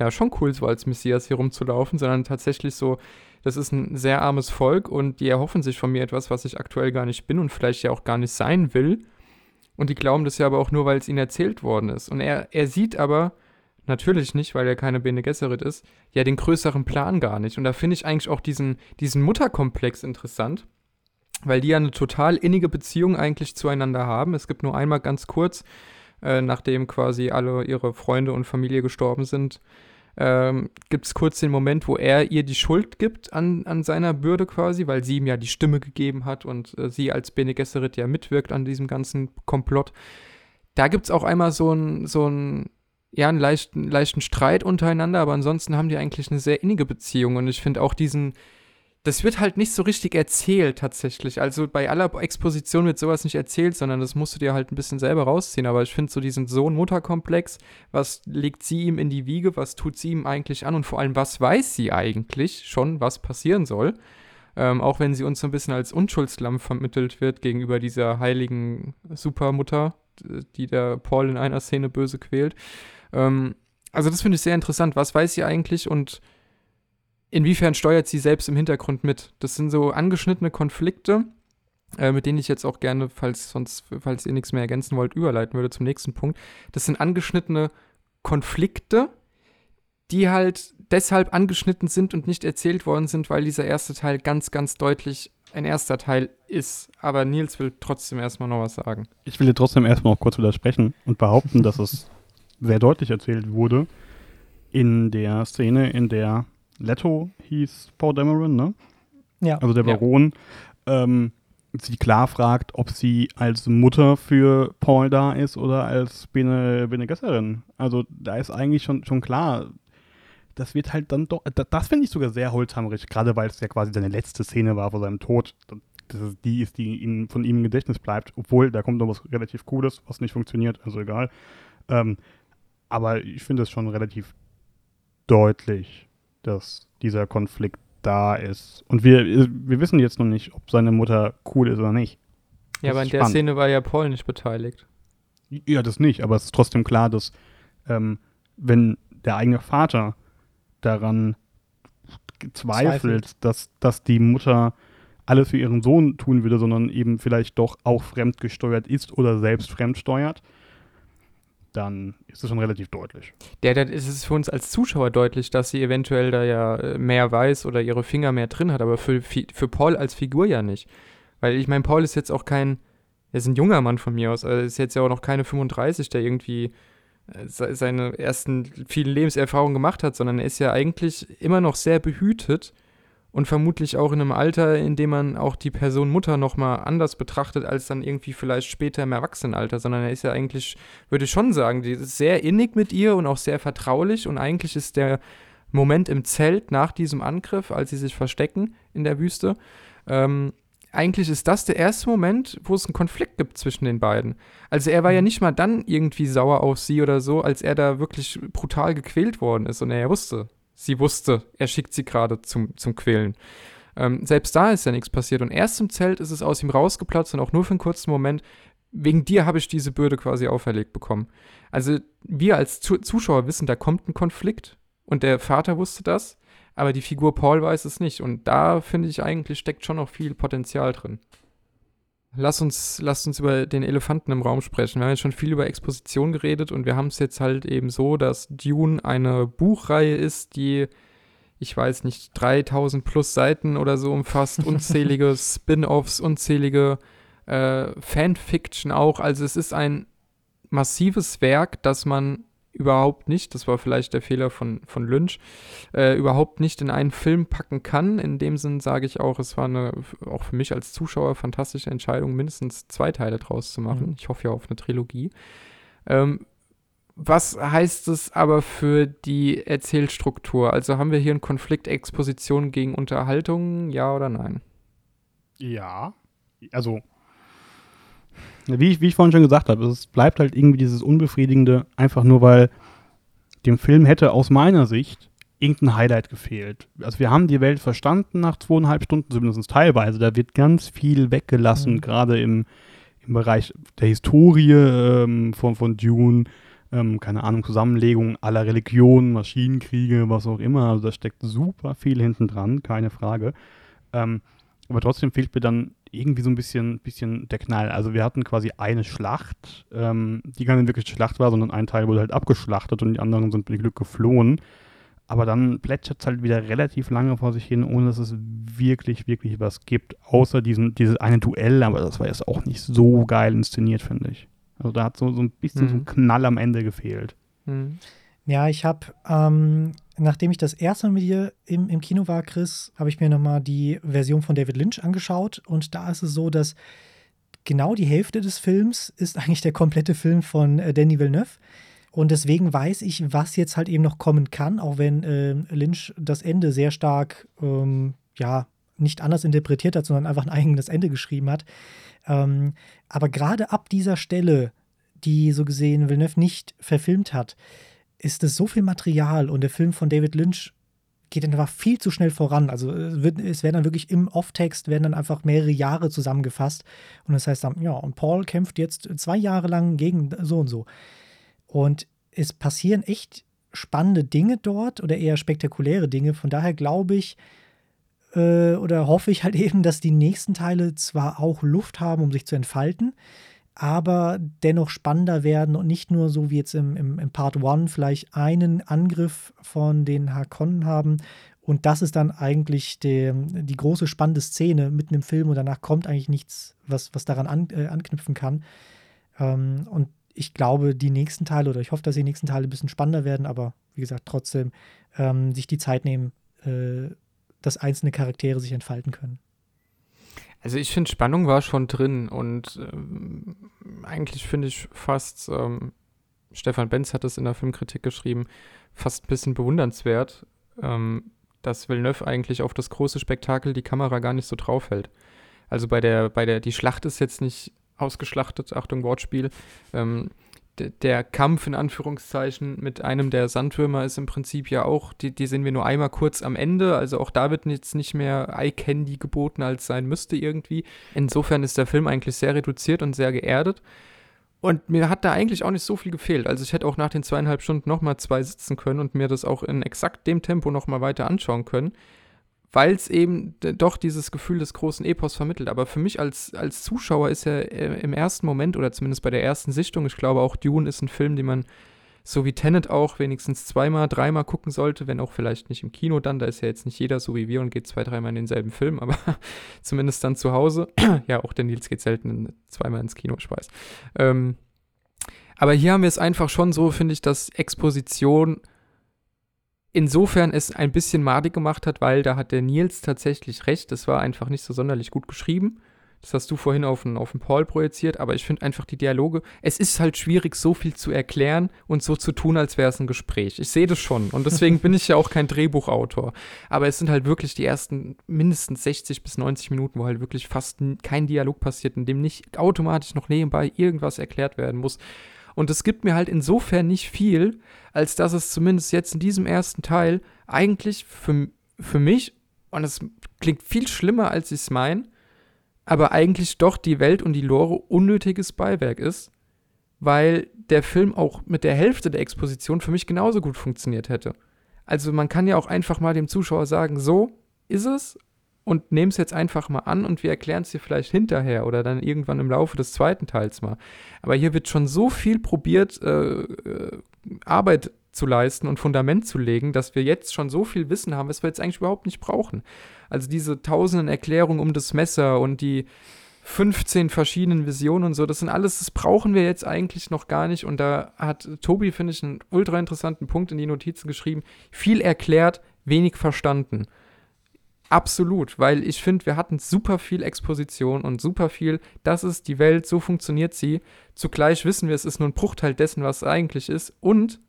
ja, schon cool, so als Messias hier rumzulaufen, sondern tatsächlich so, das ist ein sehr armes Volk und die erhoffen sich von mir etwas, was ich aktuell gar nicht bin und vielleicht ja auch gar nicht sein will. Und die glauben das ja aber auch nur, weil es ihnen erzählt worden ist. Und er, er sieht aber, natürlich nicht, weil er keine Bene Gesserit ist, ja den größeren Plan gar nicht. Und da finde ich eigentlich auch diesen, diesen Mutterkomplex interessant, weil die ja eine total innige Beziehung eigentlich zueinander haben. Es gibt nur einmal ganz kurz, äh, nachdem quasi alle ihre Freunde und Familie gestorben sind, ähm, gibt es kurz den Moment, wo er ihr die Schuld gibt an, an seiner Bürde quasi, weil sie ihm ja die Stimme gegeben hat und äh, sie als Bene Gesserit ja mitwirkt an diesem ganzen Komplott. Da gibt es auch einmal so einen so ja, einen leichten, leichten Streit untereinander, aber ansonsten haben die eigentlich eine sehr innige Beziehung und ich finde auch diesen, das wird halt nicht so richtig erzählt tatsächlich. Also bei aller Exposition wird sowas nicht erzählt, sondern das musst du dir halt ein bisschen selber rausziehen. Aber ich finde so diesen Sohn-Mutter-Komplex, was legt sie ihm in die Wiege, was tut sie ihm eigentlich an und vor allem, was weiß sie eigentlich schon, was passieren soll. Ähm, auch wenn sie uns so ein bisschen als Unschuldslamm vermittelt wird gegenüber dieser heiligen Supermutter, die der Paul in einer Szene böse quält. Ähm, also das finde ich sehr interessant. Was weiß sie eigentlich und inwiefern steuert sie selbst im Hintergrund mit? Das sind so angeschnittene Konflikte, äh, mit denen ich jetzt auch gerne, falls sonst, falls ihr nichts mehr ergänzen wollt, überleiten würde zum nächsten Punkt. Das sind angeschnittene Konflikte, die halt deshalb angeschnitten sind und nicht erzählt worden sind, weil dieser erste Teil ganz, ganz deutlich ein erster Teil ist. Aber Nils will trotzdem erstmal noch was sagen. Ich will dir trotzdem erstmal noch kurz widersprechen und behaupten, dass es sehr deutlich erzählt wurde in der Szene, in der Leto hieß Paul Dameron, ne? Ja. Also der Baron. Ja. Ähm, sie klar fragt, ob sie als Mutter für Paul da ist oder als Bene, Bene Gesserin. Also da ist eigentlich schon, schon klar, das wird halt dann doch, das, das finde ich sogar sehr holzhammerig, gerade weil es ja quasi seine letzte Szene war vor seinem Tod. Das ist die ist, die ihn, von ihm im Gedächtnis bleibt, obwohl da kommt noch was relativ Cooles, was nicht funktioniert, also egal. Ähm, aber ich finde es schon relativ deutlich, dass dieser Konflikt da ist. Und wir, wir wissen jetzt noch nicht, ob seine Mutter cool ist oder nicht. Das ja, aber in der Szene war ja Paul nicht beteiligt. Ja, das nicht, aber es ist trotzdem klar, dass ähm, wenn der eigene Vater daran zweifelt, zweifelt, Dass, dass die Mutter alles für ihren Sohn tun würde, sondern eben vielleicht doch auch fremdgesteuert ist oder selbst fremdsteuert, dann ist es schon relativ deutlich. Ja, dann ist es für uns als Zuschauer deutlich, dass sie eventuell da ja äh, mehr weiß oder ihre Finger mehr drin hat, aber für, für Paul als Figur ja nicht. Weil ich meine, Paul ist jetzt auch kein, er ist ein junger Mann von mir aus, er ist jetzt ja auch noch keine 35, der irgendwie äh, seine ersten vielen Lebenserfahrungen gemacht hat, sondern er ist ja eigentlich immer noch sehr behütet und vermutlich auch in einem Alter, in dem man auch die Person Mutter nochmal anders betrachtet, als dann irgendwie vielleicht später im Erwachsenenalter, sondern er ist ja eigentlich, würde ich schon sagen, die ist sehr innig mit ihr und auch sehr vertraulich und eigentlich ist der Moment im Zelt nach diesem Angriff, als sie sich verstecken in der Wüste, ähm, eigentlich ist das der erste Moment, wo es einen Konflikt gibt zwischen den beiden. Also er war ja mhm. nicht mal dann irgendwie sauer auf sie oder so, als er da wirklich brutal gequält worden ist und er wusste, sie wusste, er schickt sie gerade zum, zum Quälen. Ähm, selbst da ist ja nichts passiert. Und erst im Zelt ist es aus ihm rausgeplatzt und auch nur für einen kurzen Moment. Wegen dir habe ich diese Bürde quasi auferlegt bekommen. Also wir als Zu Zuschauer wissen, da kommt ein Konflikt und der Vater wusste das, aber die Figur Paul weiß es nicht. Und da finde ich eigentlich steckt schon noch viel Potenzial drin. Lass uns, lass uns über den Elefanten im Raum sprechen. Wir haben jetzt schon viel über Exposition geredet und wir haben es jetzt halt eben so, dass Dune eine Buchreihe ist, die, ich weiß nicht, 3000 plus Seiten oder so umfasst, unzählige Spin-offs, unzählige äh, Fanfiction auch. Also es ist ein massives Werk, das man überhaupt nicht, das war vielleicht der Fehler von, von Lynch, äh, überhaupt nicht in einen Film packen kann. In dem Sinn sage ich auch, es war eine, auch für mich als Zuschauer fantastische Entscheidung, mindestens zwei Teile draus zu machen. Mhm. Ich hoffe ja auf eine Trilogie. Ähm, was heißt es aber für die Erzählstruktur? Also haben wir hier einen Konflikt Exposition gegen Unterhaltung, ja oder nein? Ja, also wie ich, wie ich vorhin schon gesagt habe, es bleibt halt irgendwie dieses Unbefriedigende, einfach nur weil dem Film hätte aus meiner Sicht irgendein Highlight gefehlt. Also wir haben die Welt verstanden nach zweieinhalb Stunden, zumindest teilweise. Da wird ganz viel weggelassen, mhm. gerade im, im Bereich der Historie ähm, von, von Dune. Ähm, keine Ahnung, Zusammenlegung aller Religionen, Maschinenkriege, was auch immer. Also da steckt super viel hinten dran, keine Frage. Ähm, aber trotzdem fehlt mir dann irgendwie so ein bisschen, bisschen der Knall. Also wir hatten quasi eine Schlacht, ähm, die gar nicht wirklich Schlacht war, sondern ein Teil wurde halt abgeschlachtet und die anderen sind mit Glück geflohen. Aber dann plätschert es halt wieder relativ lange vor sich hin, ohne dass es wirklich, wirklich was gibt. Außer diesen, dieses eine Duell, aber das war jetzt auch nicht so geil inszeniert, finde ich. Also da hat so, so ein bisschen mhm. so ein Knall am Ende gefehlt. Mhm. Ja, ich habe ähm, nachdem ich das erste Mal mit dir im, im Kino war, Chris, habe ich mir nochmal die Version von David Lynch angeschaut. Und da ist es so, dass genau die Hälfte des Films ist eigentlich der komplette Film von äh, Danny Villeneuve. Und deswegen weiß ich, was jetzt halt eben noch kommen kann, auch wenn äh, Lynch das Ende sehr stark, ähm, ja, nicht anders interpretiert hat, sondern einfach ein eigenes Ende geschrieben hat. Ähm, aber gerade ab dieser Stelle, die so gesehen Villeneuve nicht verfilmt hat, ist es so viel Material und der Film von David Lynch geht dann einfach viel zu schnell voran. Also es, wird, es werden dann wirklich im Off-Text werden dann einfach mehrere Jahre zusammengefasst. Und das heißt dann, ja, und Paul kämpft jetzt zwei Jahre lang gegen so und so. Und es passieren echt spannende Dinge dort oder eher spektakuläre Dinge. Von daher glaube ich äh, oder hoffe ich halt eben, dass die nächsten Teile zwar auch Luft haben, um sich zu entfalten, aber dennoch spannender werden und nicht nur so wie jetzt im, im, im Part 1 vielleicht einen Angriff von den Hakonnen haben und das ist dann eigentlich die, die große spannende Szene mitten im Film und danach kommt eigentlich nichts, was, was daran an, äh, anknüpfen kann. Ähm, und ich glaube, die nächsten Teile oder ich hoffe, dass die nächsten Teile ein bisschen spannender werden, aber wie gesagt, trotzdem ähm, sich die Zeit nehmen, äh, dass einzelne Charaktere sich entfalten können. Also ich finde, Spannung war schon drin und ähm, eigentlich finde ich fast, ähm, Stefan Benz hat es in der Filmkritik geschrieben, fast ein bisschen bewundernswert, ähm, dass Villeneuve eigentlich auf das große Spektakel die Kamera gar nicht so drauf hält. Also bei der, bei der, die Schlacht ist jetzt nicht ausgeschlachtet, Achtung Wortspiel, ähm, der Kampf in Anführungszeichen mit einem der Sandwürmer ist im Prinzip ja auch, die, die sehen wir nur einmal kurz am Ende. Also auch da wird jetzt nicht mehr Eye Candy geboten, als sein müsste irgendwie. Insofern ist der Film eigentlich sehr reduziert und sehr geerdet. Und mir hat da eigentlich auch nicht so viel gefehlt. Also ich hätte auch nach den zweieinhalb Stunden nochmal zwei sitzen können und mir das auch in exakt dem Tempo nochmal weiter anschauen können weil es eben doch dieses Gefühl des großen Epos vermittelt. Aber für mich als, als Zuschauer ist er äh, im ersten Moment oder zumindest bei der ersten Sichtung, ich glaube auch Dune ist ein Film, den man so wie Tenet auch wenigstens zweimal, dreimal gucken sollte, wenn auch vielleicht nicht im Kino dann, da ist ja jetzt nicht jeder so wie wir und geht zwei, dreimal in denselben Film, aber zumindest dann zu Hause. ja, auch der Nils geht selten zweimal ins Kino, ich weiß. Ähm, aber hier haben wir es einfach schon so, finde ich, dass Exposition insofern es ein bisschen madig gemacht hat, weil da hat der Nils tatsächlich recht. Das war einfach nicht so sonderlich gut geschrieben. Das hast du vorhin auf den, auf den Paul projiziert, aber ich finde einfach die Dialoge, es ist halt schwierig, so viel zu erklären und so zu tun, als wäre es ein Gespräch. Ich sehe das schon und deswegen bin ich ja auch kein Drehbuchautor. Aber es sind halt wirklich die ersten mindestens 60 bis 90 Minuten, wo halt wirklich fast kein Dialog passiert, in dem nicht automatisch noch nebenbei irgendwas erklärt werden muss. Und es gibt mir halt insofern nicht viel, als dass es zumindest jetzt in diesem ersten Teil eigentlich für, für mich, und es klingt viel schlimmer, als ich es meine, aber eigentlich doch die Welt und die Lore unnötiges Beiwerk ist, weil der Film auch mit der Hälfte der Exposition für mich genauso gut funktioniert hätte. Also man kann ja auch einfach mal dem Zuschauer sagen, so ist es und nehmen es jetzt einfach mal an und wir erklären es dir vielleicht hinterher oder dann irgendwann im Laufe des zweiten Teils mal. Aber hier wird schon so viel probiert, äh, äh, Arbeit zu leisten und Fundament zu legen, dass wir jetzt schon so viel Wissen haben, was wir jetzt eigentlich überhaupt nicht brauchen. Also diese tausenden Erklärungen um das Messer und die 15 verschiedenen Visionen und so. Das sind alles, das brauchen wir jetzt eigentlich noch gar nicht. Und da hat Tobi, finde ich, einen ultra interessanten Punkt in die Notizen geschrieben. Viel erklärt, wenig verstanden. Absolut, weil ich finde, wir hatten super viel Exposition und super viel, das ist die Welt, so funktioniert sie. Zugleich wissen wir, es ist nur ein Bruchteil dessen, was es eigentlich ist. Und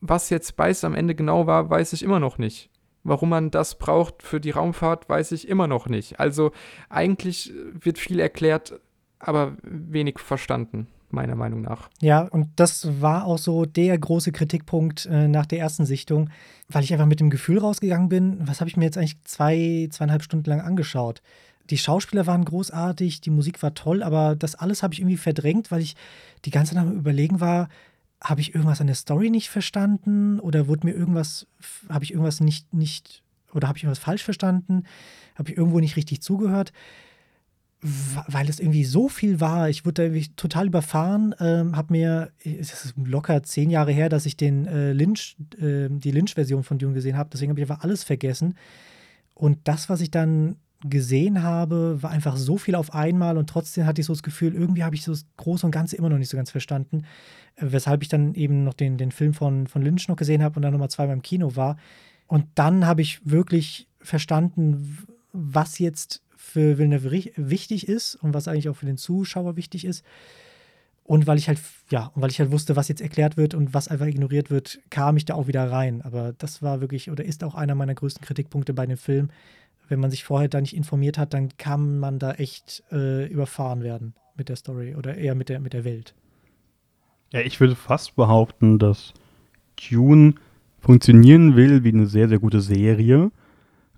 was jetzt Beiß am Ende genau war, weiß ich immer noch nicht. Warum man das braucht für die Raumfahrt, weiß ich immer noch nicht. Also eigentlich wird viel erklärt, aber wenig verstanden meiner Meinung nach. Ja, und das war auch so der große Kritikpunkt äh, nach der ersten Sichtung, weil ich einfach mit dem Gefühl rausgegangen bin, was habe ich mir jetzt eigentlich zwei, zweieinhalb Stunden lang angeschaut? Die Schauspieler waren großartig, die Musik war toll, aber das alles habe ich irgendwie verdrängt, weil ich die ganze Zeit am Überlegen war, habe ich irgendwas an der Story nicht verstanden oder wurde mir irgendwas, habe ich irgendwas nicht, nicht, oder habe ich irgendwas falsch verstanden? Habe ich irgendwo nicht richtig zugehört? Weil es irgendwie so viel war. Ich wurde da total überfahren. Ähm, habe mir, es ist locker zehn Jahre her, dass ich den äh, Lynch, äh, die Lynch-Version von Dune gesehen habe. Deswegen habe ich einfach alles vergessen. Und das, was ich dann gesehen habe, war einfach so viel auf einmal und trotzdem hatte ich so das Gefühl, irgendwie habe ich so das Große und Ganze immer noch nicht so ganz verstanden. Äh, weshalb ich dann eben noch den, den Film von, von Lynch noch gesehen habe und dann nochmal zweimal im Kino war. Und dann habe ich wirklich verstanden, was jetzt für Villeneuve wichtig ist und was eigentlich auch für den Zuschauer wichtig ist. Und weil ich halt, ja, und weil ich halt wusste, was jetzt erklärt wird und was einfach ignoriert wird, kam ich da auch wieder rein. Aber das war wirklich oder ist auch einer meiner größten Kritikpunkte bei dem Film. Wenn man sich vorher da nicht informiert hat, dann kann man da echt äh, überfahren werden mit der Story oder eher mit der, mit der Welt. Ja, ich würde fast behaupten, dass Dune funktionieren will wie eine sehr, sehr gute Serie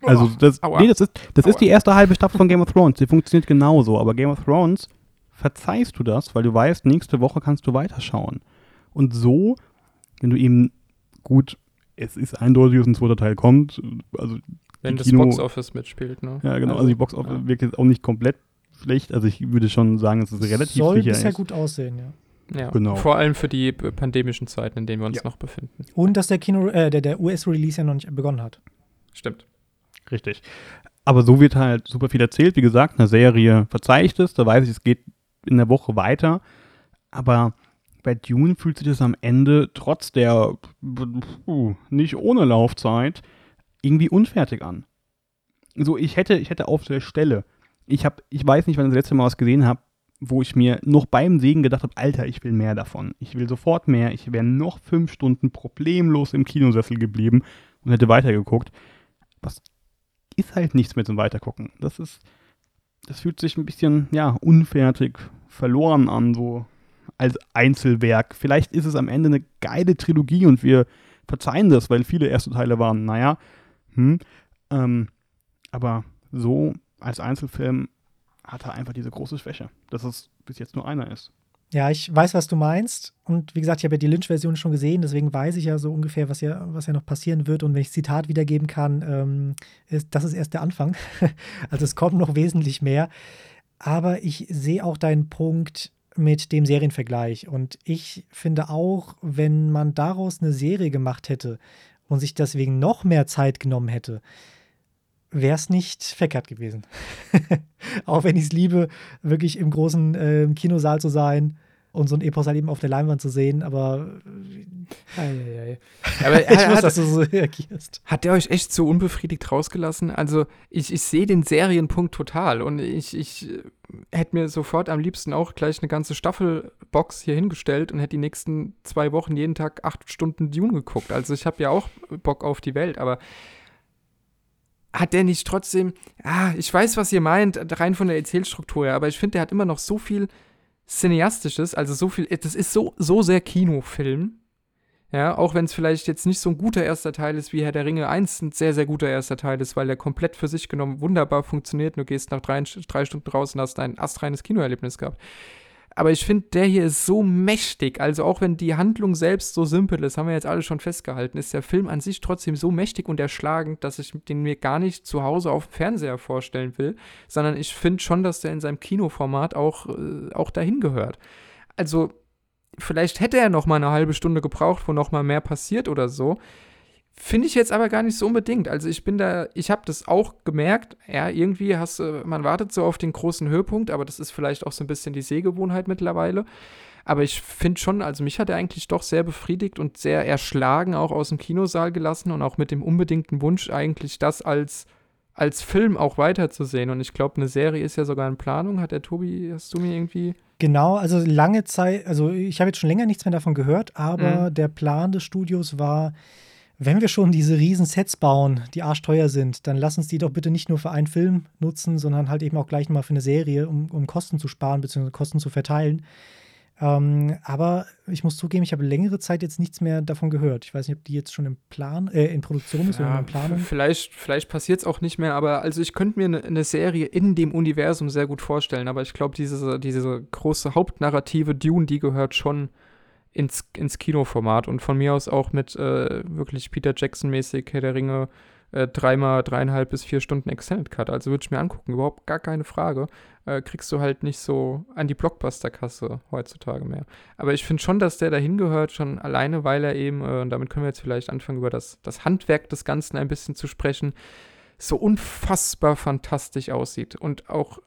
also das, nee, das ist, das ist die erste halbe Staffel von Game of Thrones. Die funktioniert genauso. Aber Game of Thrones verzeihst du das, weil du weißt, nächste Woche kannst du weiterschauen. Und so, wenn du eben gut, es ist eindeutig, dass ein zweiter Teil kommt. Also wenn das Kino, Boxoffice mitspielt, ne? Ja, genau. Also, also die Boxoffice ja. wirkt jetzt auch nicht komplett schlecht. Also ich würde schon sagen, es ist relativ Soll sicher. Soll bisher gut aussehen, ja. Ja, genau. Vor allem für die pandemischen Zeiten, in denen wir uns ja. noch befinden. Und dass der Kino, äh, der, der US-Release ja noch nicht begonnen hat. Stimmt. Richtig. Aber so wird halt super viel erzählt. Wie gesagt, eine Serie verzeiht es, da weiß ich, es geht in der Woche weiter. Aber bei Dune fühlt sich das am Ende trotz der nicht ohne Laufzeit irgendwie unfertig an. So, ich hätte, ich hätte auf der Stelle, ich habe, ich weiß nicht, wann ich das letzte Mal was gesehen habe, wo ich mir noch beim Segen gedacht habe, Alter, ich will mehr davon. Ich will sofort mehr. Ich wäre noch fünf Stunden problemlos im Kinosessel geblieben und hätte weitergeguckt. Was ist halt nichts mehr zum Weitergucken. Das ist, das fühlt sich ein bisschen, ja, unfertig, verloren an, so als Einzelwerk. Vielleicht ist es am Ende eine geile Trilogie und wir verzeihen das, weil viele erste Teile waren, naja, hm, ähm, aber so als Einzelfilm hat er einfach diese große Schwäche, dass es bis jetzt nur einer ist. Ja, ich weiß, was du meinst. Und wie gesagt, ich habe ja die Lynch-Version schon gesehen, deswegen weiß ich ja so ungefähr, was ja, was ja noch passieren wird. Und wenn ich Zitat wiedergeben kann, ähm, ist, das ist erst der Anfang. also es kommt noch wesentlich mehr. Aber ich sehe auch deinen Punkt mit dem Serienvergleich. Und ich finde auch, wenn man daraus eine Serie gemacht hätte und sich deswegen noch mehr Zeit genommen hätte, wäre es nicht Feckert gewesen. auch wenn ich es liebe, wirklich im großen äh, Kinosaal zu sein und so ein Epos halt eben auf der Leinwand zu sehen, aber, äh, äh, aber ich muss, dass du so reagierst. Hat der euch echt so unbefriedigt rausgelassen? Also ich, ich sehe den Serienpunkt total und ich, ich äh, hätte mir sofort am liebsten auch gleich eine ganze Staffelbox hier hingestellt und hätte die nächsten zwei Wochen jeden Tag acht Stunden Dune geguckt. Also ich habe ja auch Bock auf die Welt, aber hat der nicht trotzdem, ah, ich weiß, was ihr meint, rein von der Erzählstruktur her, aber ich finde, der hat immer noch so viel Cineastisches, also so viel, das ist so, so sehr Kinofilm. Ja, auch wenn es vielleicht jetzt nicht so ein guter erster Teil ist, wie Herr der Ringe 1 ein sehr, sehr guter erster Teil ist, weil der komplett für sich genommen wunderbar funktioniert. Du gehst nach drei, drei Stunden raus und hast ein astreines Kinoerlebnis gehabt. Aber ich finde, der hier ist so mächtig. Also auch wenn die Handlung selbst so simpel ist, haben wir jetzt alle schon festgehalten, ist der Film an sich trotzdem so mächtig und erschlagend, dass ich den mir gar nicht zu Hause auf dem Fernseher vorstellen will, sondern ich finde schon, dass der in seinem Kinoformat auch, äh, auch dahin gehört. Also vielleicht hätte er noch mal eine halbe Stunde gebraucht, wo noch mal mehr passiert oder so. Finde ich jetzt aber gar nicht so unbedingt. Also ich bin da, ich habe das auch gemerkt. Ja, irgendwie hast du, man wartet so auf den großen Höhepunkt, aber das ist vielleicht auch so ein bisschen die Sehgewohnheit mittlerweile. Aber ich finde schon, also mich hat er eigentlich doch sehr befriedigt und sehr erschlagen auch aus dem Kinosaal gelassen und auch mit dem unbedingten Wunsch eigentlich das als als Film auch weiterzusehen. Und ich glaube, eine Serie ist ja sogar in Planung. Hat der Tobi, hast du mir irgendwie. Genau, also lange Zeit, also ich habe jetzt schon länger nichts mehr davon gehört, aber mhm. der Plan des Studios war, wenn wir schon diese riesen Sets bauen, die arschteuer sind, dann lass uns die doch bitte nicht nur für einen Film nutzen, sondern halt eben auch gleich mal für eine Serie, um, um Kosten zu sparen bzw. Kosten zu verteilen. Ähm, aber ich muss zugeben, ich habe längere Zeit jetzt nichts mehr davon gehört. Ich weiß nicht, ob die jetzt schon im Plan, äh, in Produktion ist ja, oder in Planung. Vielleicht, vielleicht passiert es auch nicht mehr, aber also ich könnte mir eine ne Serie in dem Universum sehr gut vorstellen, aber ich glaube, diese, diese große Hauptnarrative Dune, die gehört schon ins, ins Kinoformat und von mir aus auch mit äh, wirklich Peter Jackson-mäßig Herr der Ringe äh, dreimal dreieinhalb bis vier Stunden Extended Cut. Also würde ich mir angucken, überhaupt gar keine Frage. Äh, kriegst du halt nicht so an die Blockbuster-Kasse heutzutage mehr. Aber ich finde schon, dass der dahin gehört, schon alleine, weil er eben, äh, und damit können wir jetzt vielleicht anfangen, über das, das Handwerk des Ganzen ein bisschen zu sprechen, so unfassbar fantastisch aussieht und auch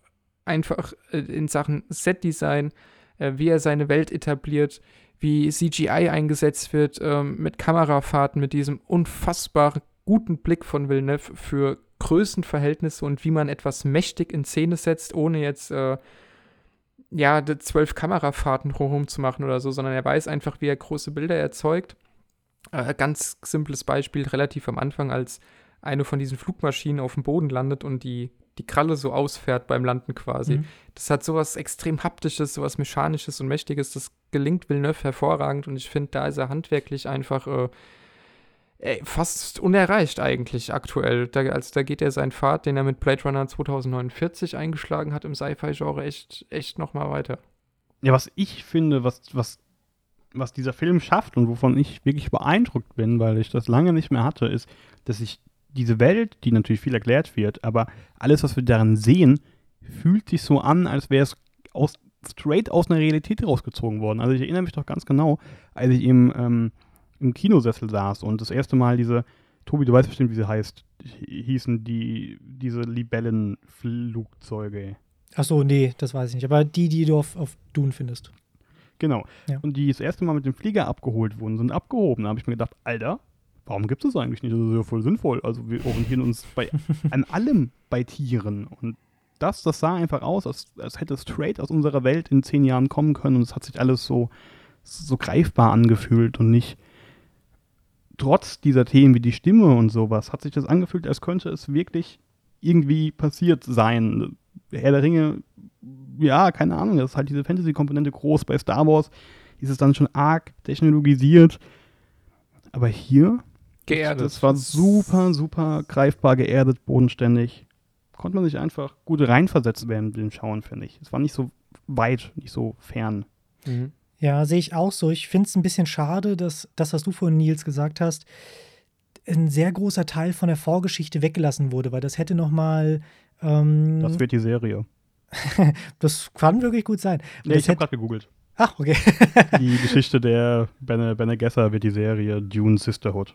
einfach äh, in Sachen Setdesign, äh, wie er seine Welt etabliert, wie CGI eingesetzt wird, ähm, mit Kamerafahrten, mit diesem unfassbar guten Blick von Villeneuve für Größenverhältnisse und wie man etwas mächtig in Szene setzt, ohne jetzt äh, ja zwölf Kamerafahrten machen oder so, sondern er weiß einfach, wie er große Bilder erzeugt. Äh, ganz simples Beispiel, relativ am Anfang, als eine von diesen Flugmaschinen auf dem Boden landet und die, die Kralle so ausfährt beim Landen quasi. Mhm. Das hat sowas extrem haptisches, sowas mechanisches und mächtiges. Das gelingt Villeneuve hervorragend und ich finde, da ist er handwerklich einfach äh, ey, fast unerreicht eigentlich aktuell. Da, also da geht er seinen Pfad, den er mit Blade Runner 2049 eingeschlagen hat im Sci-Fi-Genre, echt, echt nochmal weiter. Ja, was ich finde, was, was, was dieser Film schafft und wovon ich wirklich beeindruckt bin, weil ich das lange nicht mehr hatte, ist, dass ich diese Welt, die natürlich viel erklärt wird, aber alles, was wir darin sehen, fühlt sich so an, als wäre es aus, straight aus einer Realität rausgezogen worden. Also ich erinnere mich doch ganz genau, als ich im ähm, im Kinosessel saß und das erste Mal diese, Tobi, du weißt bestimmt, wie sie heißt, hießen die, diese Libellenflugzeuge. Ach so, nee, das weiß ich nicht. Aber die, die du auf, auf Dune findest. Genau. Ja. Und die das erste Mal mit dem Flieger abgeholt wurden, sind abgehoben. Da habe ich mir gedacht, Alter, warum gibt es das eigentlich nicht? Das ist ja voll sinnvoll. Also wir orientieren uns bei, an allem bei Tieren. Und das, das sah einfach aus, als, als hätte es straight aus unserer Welt in zehn Jahren kommen können. Und es hat sich alles so, so greifbar angefühlt und nicht trotz dieser Themen wie die Stimme und sowas, hat sich das angefühlt, als könnte es wirklich irgendwie passiert sein. Herr der Ringe, ja, keine Ahnung, das ist halt diese Fantasy-Komponente groß. Bei Star Wars ist es dann schon arg technologisiert. Aber hier, geerdet. das war super, super greifbar, geerdet, bodenständig. Konnte man sich einfach gut reinversetzen während dem Schauen, finde ich. Es war nicht so weit, nicht so fern. Mhm. Ja, sehe ich auch so. Ich finde es ein bisschen schade, dass das, was du vorhin, Nils, gesagt hast, ein sehr großer Teil von der Vorgeschichte weggelassen wurde, weil das hätte noch mal ähm, Das wird die Serie. das kann wirklich gut sein. Nee, ich habe gerade gegoogelt. Ach, okay. die Geschichte der Bene, Bene Gesser wird die Serie Dune Sisterhood.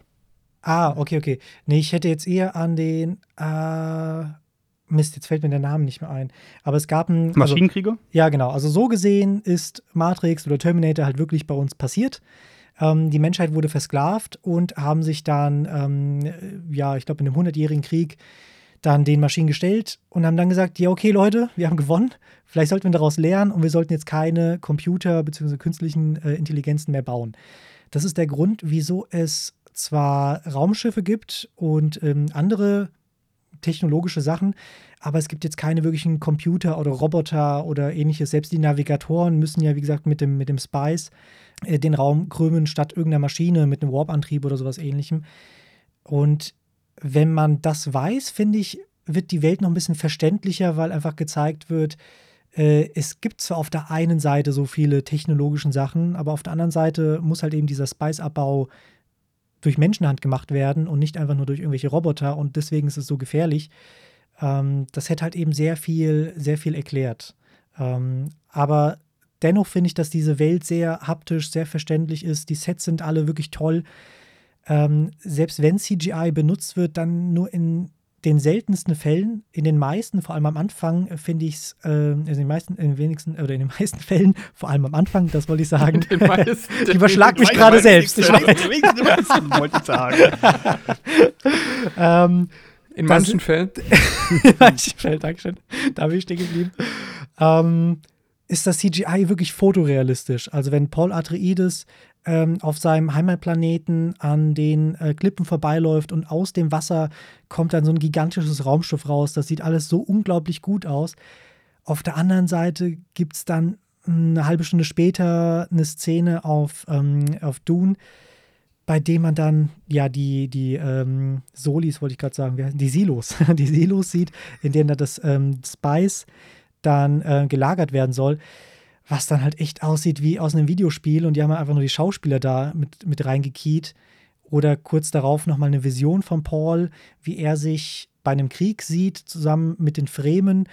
Ah, okay, okay. Nee, ich hätte jetzt eher an den äh, Mist, jetzt fällt mir der Name nicht mehr ein. Aber es gab einen. Also Maschinenkrieger? Ja, genau. Also so gesehen ist Matrix oder Terminator halt wirklich bei uns passiert. Ähm, die Menschheit wurde versklavt und haben sich dann, ähm, ja, ich glaube, in einem hundertjährigen Krieg dann den Maschinen gestellt und haben dann gesagt, ja, okay, Leute, wir haben gewonnen. Vielleicht sollten wir daraus lernen und wir sollten jetzt keine Computer bzw. künstlichen äh, Intelligenzen mehr bauen. Das ist der Grund, wieso es zwar Raumschiffe gibt und ähm, andere technologische Sachen, aber es gibt jetzt keine wirklichen Computer oder Roboter oder ähnliches. Selbst die Navigatoren müssen ja, wie gesagt, mit dem, mit dem Spice äh, den Raum krümmen statt irgendeiner Maschine mit einem Warp-Antrieb oder sowas ähnlichem. Und wenn man das weiß, finde ich, wird die Welt noch ein bisschen verständlicher, weil einfach gezeigt wird, äh, es gibt zwar auf der einen Seite so viele technologischen Sachen, aber auf der anderen Seite muss halt eben dieser Spice-Abbau durch Menschenhand gemacht werden und nicht einfach nur durch irgendwelche Roboter und deswegen ist es so gefährlich. Ähm, das hätte halt eben sehr viel, sehr viel erklärt. Ähm, aber dennoch finde ich, dass diese Welt sehr haptisch, sehr verständlich ist. Die Sets sind alle wirklich toll. ähm, selbst wenn CGI benutzt wird, dann nur in den seltensten Fällen, in den meisten, vor allem am Anfang, äh, finde ich es, äh, also in den meisten, in den wenigsten, oder in den meisten Fällen, vor allem am Anfang, das wollte ich sagen. ich überschlag mich gerade selbst. Ich wollte ich sagen. ähm, in manchen Fällen. in manchen Fällen, Dankeschön. Da bin ich stehen geblieben. Ähm, ist das CGI wirklich fotorealistisch? Also wenn Paul Atreides ähm, auf seinem Heimatplaneten an den äh, Klippen vorbeiläuft und aus dem Wasser kommt dann so ein gigantisches Raumschiff raus. Das sieht alles so unglaublich gut aus. Auf der anderen Seite gibt es dann eine halbe Stunde später eine Szene auf, ähm, auf Dune, bei dem man dann ja die, die ähm, Solis, wollte ich gerade sagen, die Silos, die Silos sieht, in denen da das ähm, Spice dann äh, gelagert werden soll was dann halt echt aussieht wie aus einem Videospiel und die haben einfach nur die Schauspieler da mit, mit reingekiet. Oder kurz darauf nochmal eine Vision von Paul, wie er sich bei einem Krieg sieht, zusammen mit den Fremen.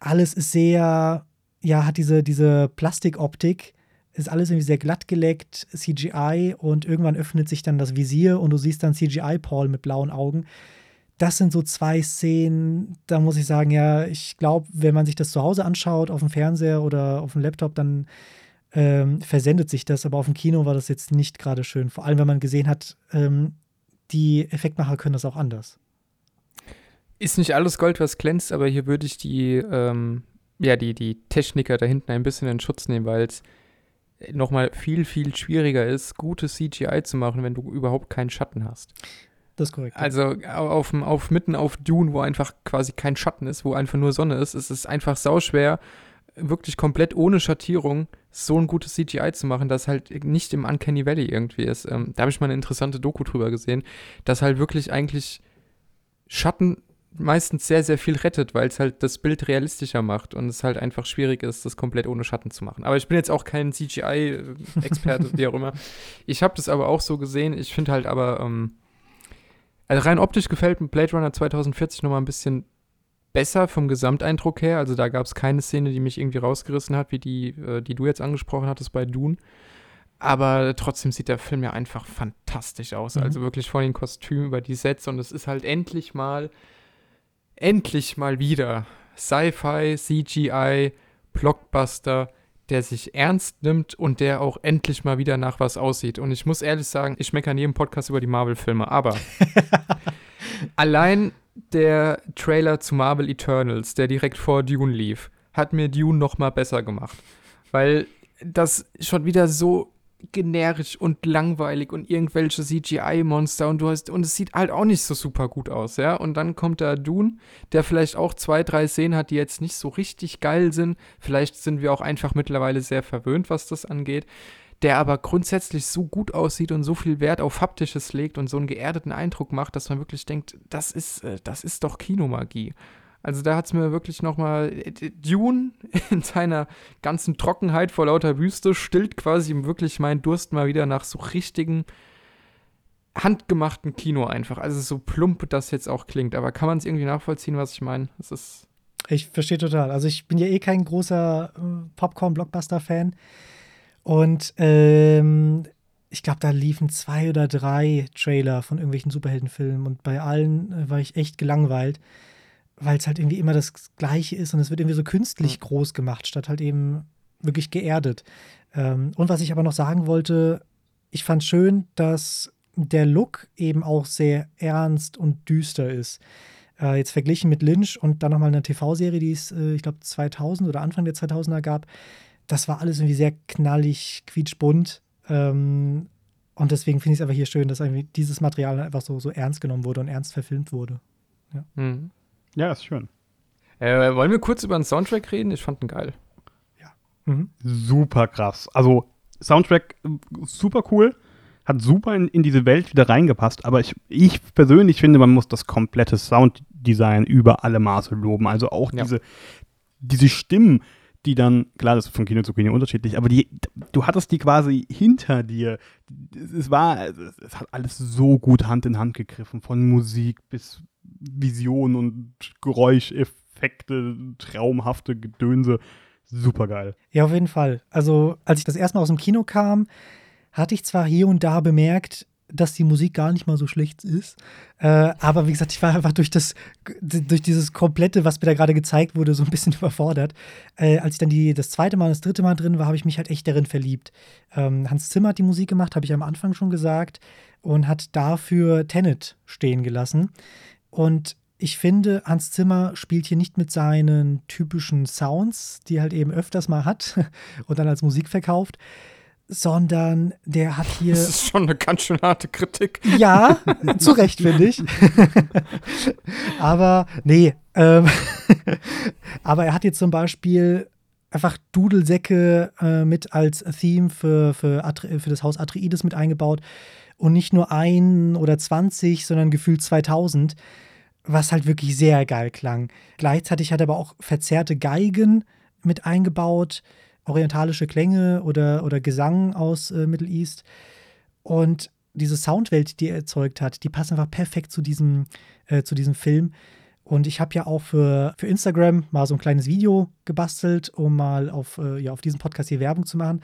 Alles ist sehr, ja, hat diese, diese Plastikoptik, ist alles irgendwie sehr glatt geleckt, CGI und irgendwann öffnet sich dann das Visier und du siehst dann CGI-Paul mit blauen Augen das sind so zwei Szenen, da muss ich sagen, ja, ich glaube, wenn man sich das zu Hause anschaut, auf dem Fernseher oder auf dem Laptop, dann ähm, versendet sich das. Aber auf dem Kino war das jetzt nicht gerade schön. Vor allem, wenn man gesehen hat, ähm, die Effektmacher können das auch anders. Ist nicht alles Gold, was glänzt, aber hier würde ich die, ähm, ja, die, die Techniker da hinten ein bisschen in Schutz nehmen, weil es nochmal viel, viel schwieriger ist, gutes CGI zu machen, wenn du überhaupt keinen Schatten hast. Das ist korrekt. Also auf, auf, mitten auf Dune, wo einfach quasi kein Schatten ist, wo einfach nur Sonne ist, ist es einfach sauschwer, wirklich komplett ohne Schattierung so ein gutes CGI zu machen, das halt nicht im Uncanny Valley irgendwie ist. Ähm, da habe ich mal eine interessante Doku drüber gesehen, dass halt wirklich eigentlich Schatten meistens sehr, sehr viel rettet, weil es halt das Bild realistischer macht und es halt einfach schwierig ist, das komplett ohne Schatten zu machen. Aber ich bin jetzt auch kein CGI-Experte, wie auch immer. Ich habe das aber auch so gesehen. Ich finde halt aber, ähm, also rein optisch gefällt mir Blade Runner 2040 nochmal ein bisschen besser vom Gesamteindruck her. Also da gab es keine Szene, die mich irgendwie rausgerissen hat, wie die, äh, die du jetzt angesprochen hattest bei Dune. Aber trotzdem sieht der Film ja einfach fantastisch aus. Mhm. Also wirklich von den Kostümen über die Sets und es ist halt endlich mal, endlich mal wieder Sci-Fi, CGI, Blockbuster der sich ernst nimmt und der auch endlich mal wieder nach was aussieht. Und ich muss ehrlich sagen, ich meckere in jedem Podcast über die Marvel-Filme, aber allein der Trailer zu Marvel Eternals, der direkt vor Dune lief, hat mir Dune noch mal besser gemacht. Weil das schon wieder so generisch und langweilig und irgendwelche CGI-Monster und du hast, und es sieht halt auch nicht so super gut aus, ja. Und dann kommt da Dune, der vielleicht auch zwei, drei Szenen hat, die jetzt nicht so richtig geil sind. Vielleicht sind wir auch einfach mittlerweile sehr verwöhnt, was das angeht. Der aber grundsätzlich so gut aussieht und so viel Wert auf Haptisches legt und so einen geerdeten Eindruck macht, dass man wirklich denkt, das ist, äh, das ist doch Kinomagie. Also da hat es mir wirklich nochmal, Dune in seiner ganzen Trockenheit vor lauter Wüste stillt quasi wirklich meinen Durst mal wieder nach so richtigen handgemachten Kino einfach. Also so plump das jetzt auch klingt, aber kann man es irgendwie nachvollziehen, was ich meine? Es ist ich verstehe total. Also ich bin ja eh kein großer äh, Popcorn-Blockbuster-Fan. Und ähm, ich glaube, da liefen zwei oder drei Trailer von irgendwelchen Superheldenfilmen und bei allen äh, war ich echt gelangweilt weil es halt irgendwie immer das Gleiche ist und es wird irgendwie so künstlich mhm. groß gemacht, statt halt eben wirklich geerdet. Ähm, und was ich aber noch sagen wollte, ich fand schön, dass der Look eben auch sehr ernst und düster ist. Äh, jetzt verglichen mit Lynch und dann nochmal eine TV-Serie, die es, äh, ich glaube, 2000 oder Anfang der 2000er gab. Das war alles irgendwie sehr knallig, quietschbunt. Ähm, und deswegen finde ich es einfach hier schön, dass irgendwie dieses Material einfach so, so ernst genommen wurde und ernst verfilmt wurde. Ja. Mhm. Ja, ist schön. Äh, wollen wir kurz über den Soundtrack reden? Ich fand ihn geil. Ja. Mhm. Super krass. Also, Soundtrack super cool. Hat super in, in diese Welt wieder reingepasst. Aber ich, ich persönlich finde, man muss das komplette Sounddesign über alle Maße loben. Also auch ja. diese, diese Stimmen, die dann, klar, das ist von Kino zu Kino unterschiedlich, aber die, du hattest die quasi hinter dir. Es war, es hat alles so gut Hand in Hand gegriffen, von Musik bis Vision und Geräuscheffekte, traumhafte Gedönse. Super geil. Ja, auf jeden Fall. Also, als ich das erste Mal aus dem Kino kam, hatte ich zwar hier und da bemerkt, dass die Musik gar nicht mal so schlecht ist. Äh, aber wie gesagt, ich war einfach durch das, durch dieses komplette, was mir da gerade gezeigt wurde, so ein bisschen überfordert. Äh, als ich dann die, das zweite Mal, das dritte Mal drin war, habe ich mich halt echt darin verliebt. Ähm, Hans Zimmer hat die Musik gemacht, habe ich am Anfang schon gesagt, und hat dafür Tenet stehen gelassen. Und ich finde, Hans Zimmer spielt hier nicht mit seinen typischen Sounds, die er halt eben öfters mal hat und dann als Musik verkauft, sondern der hat hier. Das ist schon eine ganz schön harte Kritik. Ja, zu Recht, finde ich. aber nee, ähm, aber er hat jetzt zum Beispiel einfach Dudelsäcke äh, mit als Theme für, für, für das Haus Atreides mit eingebaut und nicht nur ein oder 20, sondern gefühlt 2000 was halt wirklich sehr geil klang. Gleichzeitig hat er aber auch verzerrte Geigen mit eingebaut, orientalische Klänge oder, oder Gesang aus äh, Middle East. Und diese Soundwelt, die er erzeugt hat, die passt einfach perfekt zu diesem, äh, zu diesem Film. Und ich habe ja auch für, für Instagram mal so ein kleines Video gebastelt, um mal auf, äh, ja, auf diesen Podcast hier Werbung zu machen.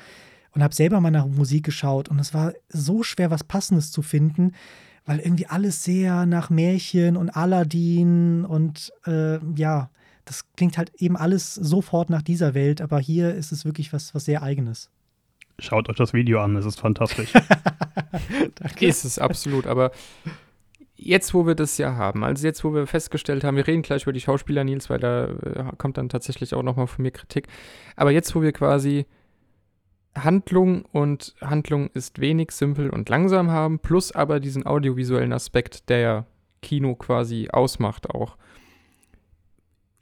Und habe selber mal nach Musik geschaut. Und es war so schwer, was Passendes zu finden weil irgendwie alles sehr nach Märchen und Aladdin und äh, ja, das klingt halt eben alles sofort nach dieser Welt, aber hier ist es wirklich was, was sehr Eigenes. Schaut euch das Video an, es ist fantastisch. ist es absolut, aber jetzt, wo wir das ja haben, also jetzt, wo wir festgestellt haben, wir reden gleich über die Schauspieler, Nils, weil da äh, kommt dann tatsächlich auch nochmal von mir Kritik, aber jetzt, wo wir quasi Handlung und Handlung ist wenig, simpel und langsam haben, plus aber diesen audiovisuellen Aspekt, der ja Kino quasi ausmacht auch.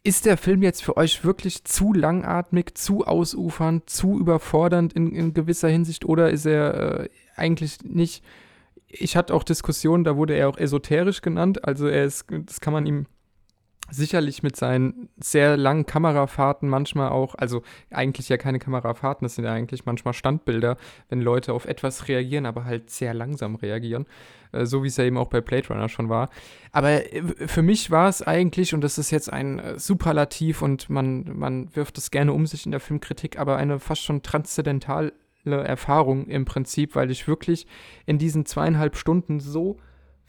Ist der Film jetzt für euch wirklich zu langatmig, zu ausufernd, zu überfordernd in, in gewisser Hinsicht oder ist er äh, eigentlich nicht? Ich hatte auch Diskussionen, da wurde er auch esoterisch genannt, also er ist, das kann man ihm sicherlich mit seinen sehr langen Kamerafahrten manchmal auch, also eigentlich ja keine Kamerafahrten, das sind ja eigentlich manchmal Standbilder, wenn Leute auf etwas reagieren, aber halt sehr langsam reagieren, äh, so wie es ja eben auch bei Blade Runner schon war. Aber äh, für mich war es eigentlich, und das ist jetzt ein äh, Superlativ und man, man wirft es gerne um sich in der Filmkritik, aber eine fast schon transzendentale Erfahrung im Prinzip, weil ich wirklich in diesen zweieinhalb Stunden so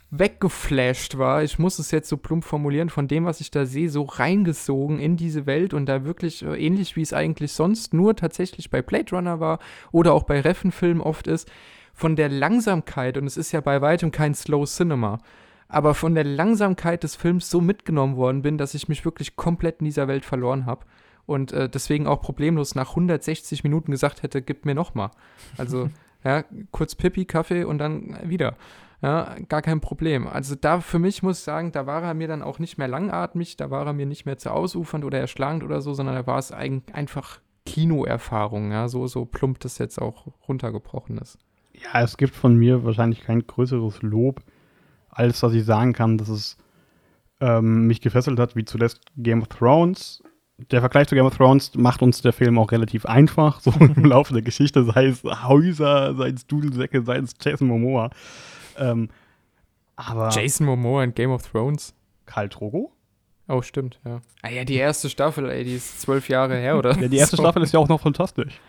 weggeflasht war, ich muss es jetzt so plump formulieren, von dem, was ich da sehe, so reingesogen in diese Welt und da wirklich äh, ähnlich wie es eigentlich sonst nur tatsächlich bei Blade Runner war oder auch bei Reffenfilmen oft ist, von der Langsamkeit, und es ist ja bei weitem kein Slow Cinema, aber von der Langsamkeit des Films so mitgenommen worden bin, dass ich mich wirklich komplett in dieser Welt verloren habe und äh, deswegen auch problemlos nach 160 Minuten gesagt hätte, gib mir noch mal. Also ja, kurz Pippi, Kaffee und dann wieder. Ja, gar kein Problem. Also da für mich muss ich sagen, da war er mir dann auch nicht mehr langatmig, da war er mir nicht mehr zu ausufernd oder erschlagend oder so, sondern da war es einfach Kinoerfahrung, ja, so, so plump das jetzt auch runtergebrochen ist. Ja, es gibt von mir wahrscheinlich kein größeres Lob, als dass ich sagen kann, dass es ähm, mich gefesselt hat, wie zuletzt Game of Thrones. Der Vergleich zu Game of Thrones macht uns der Film auch relativ einfach, so im Laufe der Geschichte, sei es Häuser, sei es Dudelsäcke, sei es Jason Momoa. Ähm, aber Jason Momoa in Game of Thrones? Karl Drogo? Oh, stimmt, ja. Ah ja, die erste Staffel, ey, die ist zwölf Jahre her, oder? Ja, die erste so. Staffel ist ja auch noch fantastisch.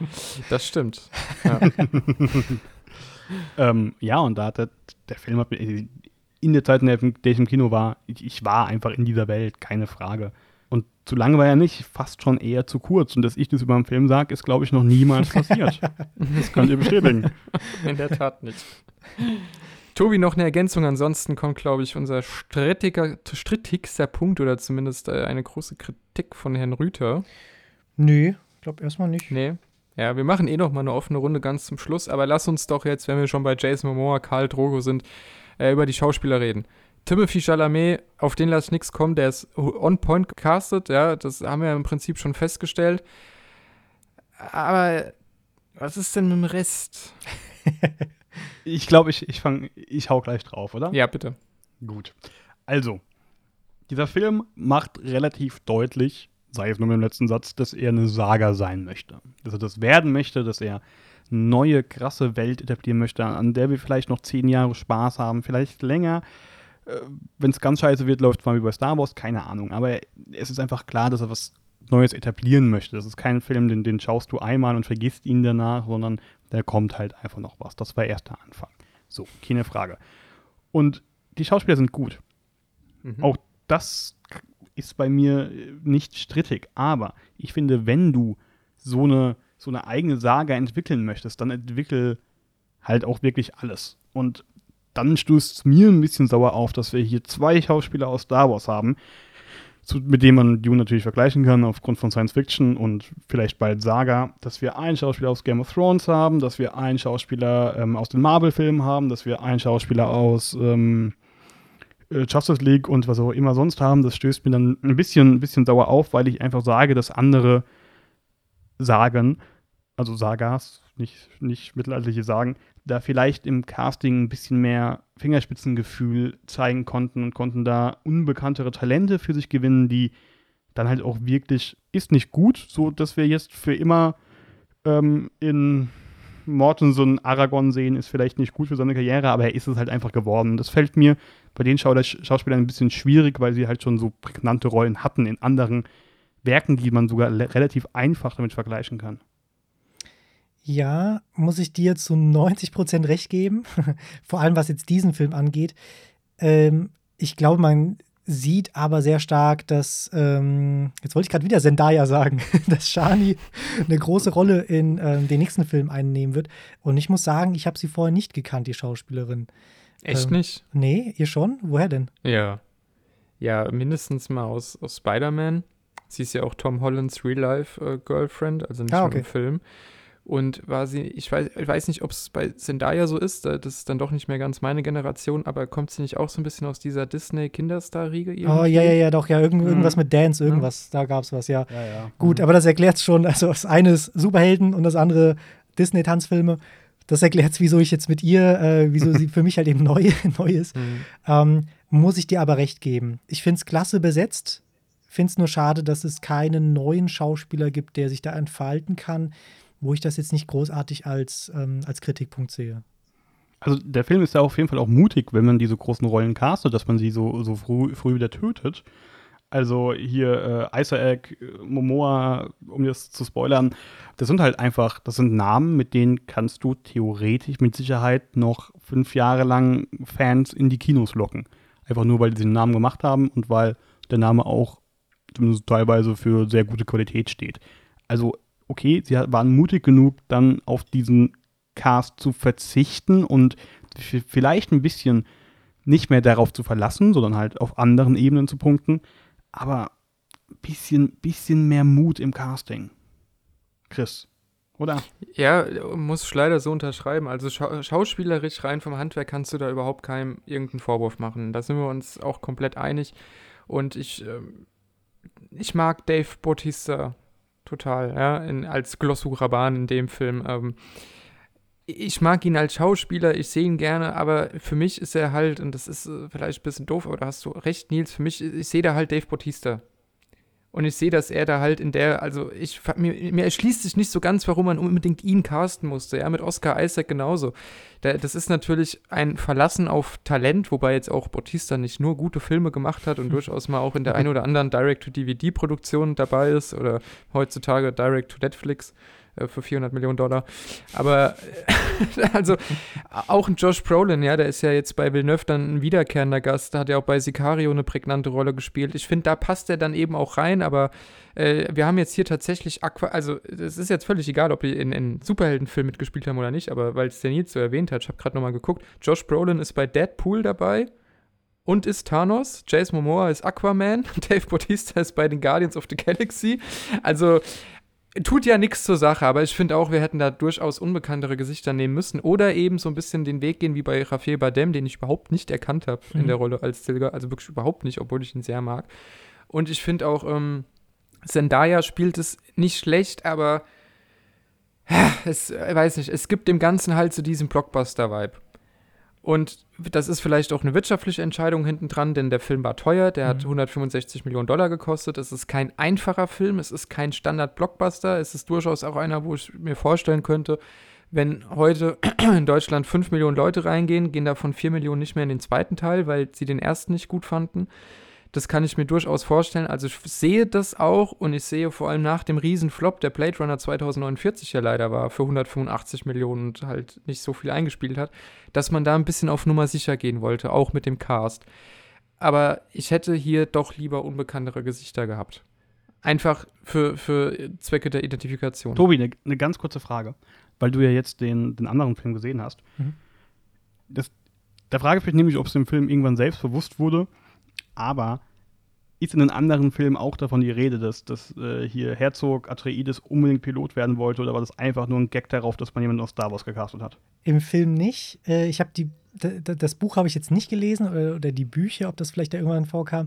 Das stimmt. Ja, ähm, ja und da hat der, der Film hat in der Zeit, in der ich im Kino war, ich, ich, war einfach in dieser Welt, keine Frage. Und zu lange war er nicht, fast schon eher zu kurz. Und dass ich das über einen Film sage, ist, glaube ich, noch niemals passiert. das könnt ihr bestätigen. In der Tat nicht. Tobi, noch eine Ergänzung. Ansonsten kommt, glaube ich, unser strittigster Punkt oder zumindest äh, eine große Kritik von Herrn Rüther. Nö, ich glaube erstmal nicht. Nee. Ja, wir machen eh noch mal eine offene Runde ganz zum Schluss, aber lass uns doch jetzt, wenn wir schon bei Jason Momoa, Karl Drogo sind, äh, über die Schauspieler reden. Timothy Chalamet, auf den lasse ich nichts kommen, der ist on point gecastet, ja, das haben wir im Prinzip schon festgestellt. Aber was ist denn mit dem Rest? Ich glaube, ich, ich, fang, ich hau gleich drauf, oder? Ja, bitte. Gut. Also, dieser Film macht relativ deutlich, sei es nur mit dem letzten Satz, dass er eine Saga sein möchte. Dass er das werden möchte, dass er eine neue, krasse Welt etablieren möchte, an der wir vielleicht noch zehn Jahre Spaß haben, vielleicht länger. Äh, Wenn es ganz scheiße wird, läuft es mal wie bei Star Wars, keine Ahnung. Aber es ist einfach klar, dass er was Neues etablieren möchte. Das ist kein Film, den, den schaust du einmal und vergisst ihn danach, sondern da kommt halt einfach noch was. Das war erst der Anfang. So, keine Frage. Und die Schauspieler sind gut. Mhm. Auch das ist bei mir nicht strittig. Aber ich finde, wenn du so eine, so eine eigene Saga entwickeln möchtest, dann entwickel halt auch wirklich alles. Und dann stößt es mir ein bisschen sauer auf, dass wir hier zwei Schauspieler aus Star Wars haben, zu, mit denen man Dune natürlich vergleichen kann, aufgrund von Science Fiction und vielleicht bald Saga, dass wir einen Schauspieler aus Game of Thrones haben, dass wir einen Schauspieler ähm, aus den Marvel-Filmen haben, dass wir einen Schauspieler aus ähm, äh, Justice League und was auch immer sonst haben. Das stößt mir dann ein bisschen, ein bisschen sauer auf, weil ich einfach sage, dass andere Sagen, also Sagas, nicht, nicht mittelalterliche Sagen, da vielleicht im Casting ein bisschen mehr Fingerspitzengefühl zeigen konnten und konnten da unbekanntere Talente für sich gewinnen, die dann halt auch wirklich, ist nicht gut, so dass wir jetzt für immer ähm, in Mortenson Aragorn sehen, ist vielleicht nicht gut für seine Karriere, aber er ist es halt einfach geworden. Das fällt mir bei den Schau Schauspielern ein bisschen schwierig, weil sie halt schon so prägnante Rollen hatten in anderen Werken, die man sogar relativ einfach damit vergleichen kann. Ja, muss ich dir zu 90 Prozent recht geben. Vor allem, was jetzt diesen Film angeht. Ähm, ich glaube, man sieht aber sehr stark, dass, ähm, jetzt wollte ich gerade wieder Zendaya sagen, dass Shani eine große Rolle in ähm, den nächsten Film einnehmen wird. Und ich muss sagen, ich habe sie vorher nicht gekannt, die Schauspielerin. Echt Ähm, nicht? Nee, ihr schon? Woher denn? Ja. Ja, mindestens mal aus, aus Spider-Man. Sie ist ja auch Tom Hollands Real-Life-Girlfriend, also nicht Ah, nur okay. im Film. Und war sie, ich weiß, ich weiß nicht, ob es bei Zendaya so ist, da- das ist dann doch nicht mehr ganz meine Generation, aber kommt sie nicht auch so ein bisschen aus dieser Disney-Kinderstar-Riege Oh, ja, ja, ja, doch, ja, irgend, Mhm. irgendwas mit Dance, irgendwas, da gab es was, ja. Ja, ja. Gut, aber das erklärt es schon. Also das eine ist Superhelden und das andere Disney-Tanzfilme. Das erklärt es, wieso ich jetzt mit ihr, äh, wieso sie für mich halt eben neu, neu ist. Mhm. Ähm, muss ich dir aber recht geben. Ich finde es klasse besetzt. Finde es nur schade, dass es keinen neuen Schauspieler gibt, der sich da entfalten kann, wo ich das jetzt nicht großartig als, ähm, als Kritikpunkt sehe. Also der Film ist ja auf jeden Fall auch mutig, wenn man diese großen Rollen castet, dass man sie so, so früh, früh wieder tötet. Also hier äh, Isaac, äh, Momoa, um das zu spoilern, das sind halt einfach, das sind Namen, mit denen kannst du theoretisch mit Sicherheit noch fünf Jahre lang Fans in die Kinos locken. Einfach nur, weil die den Namen gemacht haben und weil der Name auch zumindest teilweise für sehr gute Qualität steht. Also, okay, sie waren mutig genug, dann auf diesen Cast zu verzichten und vielleicht ein bisschen nicht mehr darauf zu verlassen, sondern halt auf anderen Ebenen zu punkten. Aber ein bisschen, bisschen mehr Mut im Casting. Chris, oder? Ja, muss ich leider so unterschreiben. Also schau schauspielerisch rein vom Handwerk kannst du da überhaupt keinem irgendeinen Vorwurf machen. Da sind wir uns auch komplett einig. Und ich, ähm, ich mag Dave Bautista total, ja, in, als Glossu Raban in dem Film. Ähm, ich mag ihn als Schauspieler, ich sehe ihn gerne, aber für mich ist er halt, und das ist äh, vielleicht ein bisschen doof, aber da hast du recht, Nils, für mich, ich sehe da halt Dave Bautista. Und ich sehe, dass er da halt in der, also ich, mir, mir erschließt sich nicht so ganz, warum man unbedingt ihn casten musste. Ja, mit Oscar Isaac genauso. Da, das ist natürlich ein Verlassen auf Talent, wobei jetzt auch Bautista nicht nur gute Filme gemacht hat und durchaus mal auch in der ein oder anderen Direct-to-DVD-Produktion dabei ist oder heutzutage Direct-to-Netflix für 400 Millionen Dollar. Aber äh, also auch ein Josh Brolin, ja, der ist ja jetzt bei Villeneuve dann ein wiederkehrender Gast, da hat er auch bei Sicario eine prägnante Rolle gespielt. Ich finde, da passt er dann eben auch rein, aber äh, wir haben jetzt hier tatsächlich Aqua, also es ist jetzt völlig egal, ob die in, in Superheldenfilm mitgespielt haben oder nicht, aber weil es der Nils so erwähnt hat, ich habe gerade nochmal geguckt, Josh Brolin ist bei Deadpool dabei und ist Thanos, Jason Momoa ist Aquaman, Dave Bautista ist bei den Guardians of the Galaxy. Also tut ja nichts zur Sache, aber ich finde auch, wir hätten da durchaus unbekanntere Gesichter nehmen müssen oder eben so ein bisschen den Weg gehen wie bei Rafael Badem, den ich überhaupt nicht erkannt habe in Mhm. der Rolle als Silger, also wirklich überhaupt nicht, obwohl ich ihn sehr mag. Und ich finde auch, ähm, Zendaya spielt es nicht schlecht, aber es, äh, weiß nicht, es gibt dem Ganzen halt so diesen Blockbuster-Vibe. Und das ist vielleicht auch eine wirtschaftliche Entscheidung hinten dran, denn der Film war teuer, der hat Mhm. 165 Millionen Dollar gekostet. Es ist kein einfacher Film, es ist kein Standard-Blockbuster, es ist durchaus auch einer, wo ich mir vorstellen könnte, wenn heute in Deutschland 5 Millionen Leute reingehen, gehen davon 4 Millionen nicht mehr in den zweiten Teil, weil sie den ersten nicht gut fanden. Das kann ich mir durchaus vorstellen. Also ich sehe das auch und ich sehe vor allem nach dem Riesenflop, der Blade Runner 2049 ja leider war, für 185 Millionen und halt nicht so viel eingespielt hat, dass man da ein bisschen auf Nummer sicher gehen wollte, auch mit dem Cast. Aber ich hätte hier doch lieber unbekanntere Gesichter gehabt. Einfach für, für Zwecke der Identifikation. Tobi, eine ne ganz kurze Frage, weil du ja jetzt den, den anderen Film gesehen hast. Mhm. Das, da frage ich mich nämlich, ob es dem Film irgendwann selbst bewusst wurde, aber ist in den anderen Filmen auch davon die Rede, dass, dass äh, hier Herzog Atreides unbedingt Pilot werden wollte oder war das einfach nur ein Gag darauf, dass man jemanden aus Star Wars gecastet hat? Im Film nicht. Äh, ich habe die, das Buch habe ich jetzt nicht gelesen oder, oder die Bücher, ob das vielleicht da irgendwann vorkam.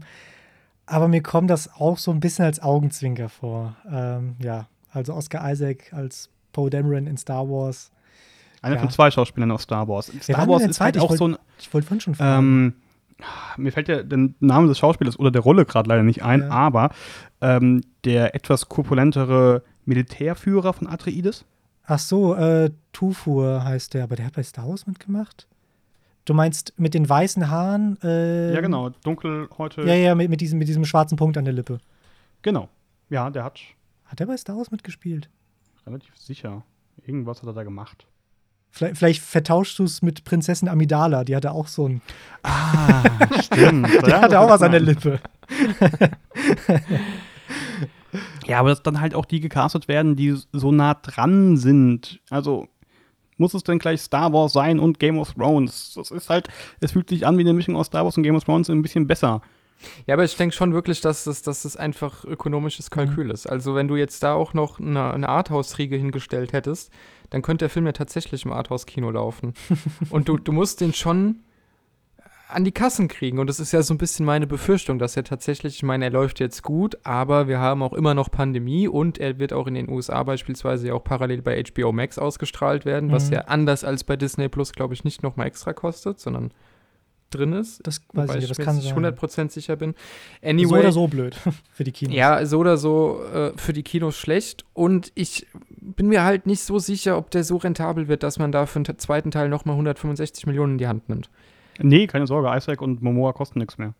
Aber mir kommt das auch so ein bisschen als Augenzwinker vor. Ähm, ja, also Oscar Isaac als Poe Dameron in Star Wars. Einer Ja. von zwei Schauspielern aus Star Wars. Star Wars ist halt auch Ich so ein. Ich wollte vorhin schon fragen. Ähm, mir fällt ja der Name des Schauspielers oder der Rolle gerade leider nicht ein, Ja. aber ähm, der etwas korpulentere Militärführer von Atreides. Ach so, äh, Tufur heißt der, aber der hat bei Star Wars mitgemacht? Du meinst mit den weißen Haaren? Äh, ja, genau. Dunkel heute. Ja, ja, mit, mit, diesem, mit diesem schwarzen Punkt an der Lippe. Genau. Ja, der hat Hat er bei Star Wars mitgespielt? relativ sicher. Irgendwas hat er da gemacht. Vielleicht, vielleicht vertauschst du es mit Prinzessin Amidala, die hatte auch so ein. Ah, stimmt. Der hatte auch was an der Lippe. Ja, aber dass dann halt auch die gecastet werden, die so nah dran sind. Also muss es denn gleich Star Wars sein und Game of Thrones? Das ist halt, es fühlt sich an wie eine Mischung aus Star Wars und Game of Thrones ein bisschen besser. Ja, aber ich denke schon wirklich, dass es, dass es einfach ökonomisches Kalkül ist. Also wenn du jetzt da auch noch eine, eine Arthouse-Riege hingestellt hättest, dann könnte der Film ja tatsächlich im Arthouse-Kino laufen. Und du, du musst den schon an die Kassen kriegen. Und das ist ja so ein bisschen meine Befürchtung, dass er tatsächlich, ich meine, er läuft jetzt gut, aber wir haben auch immer noch Pandemie und er wird auch in den USA beispielsweise ja auch parallel bei HBO Max ausgestrahlt werden, was Mhm. ja anders als bei Disney Plus, glaube ich, nicht nochmal extra kostet, sondern drin ist. Das weiß ich nicht, das kann sein. 100% sicher bin. So Anyway, oder so blöd für die Kinos. ja, so oder so äh, für die Kinos schlecht. Und ich bin mir halt nicht so sicher, ob der so rentabel wird, dass man da für den zweiten Teil nochmal 165 Millionen in die Hand nimmt. Nee, keine Sorge, Isaac und Momoa kosten nichts mehr.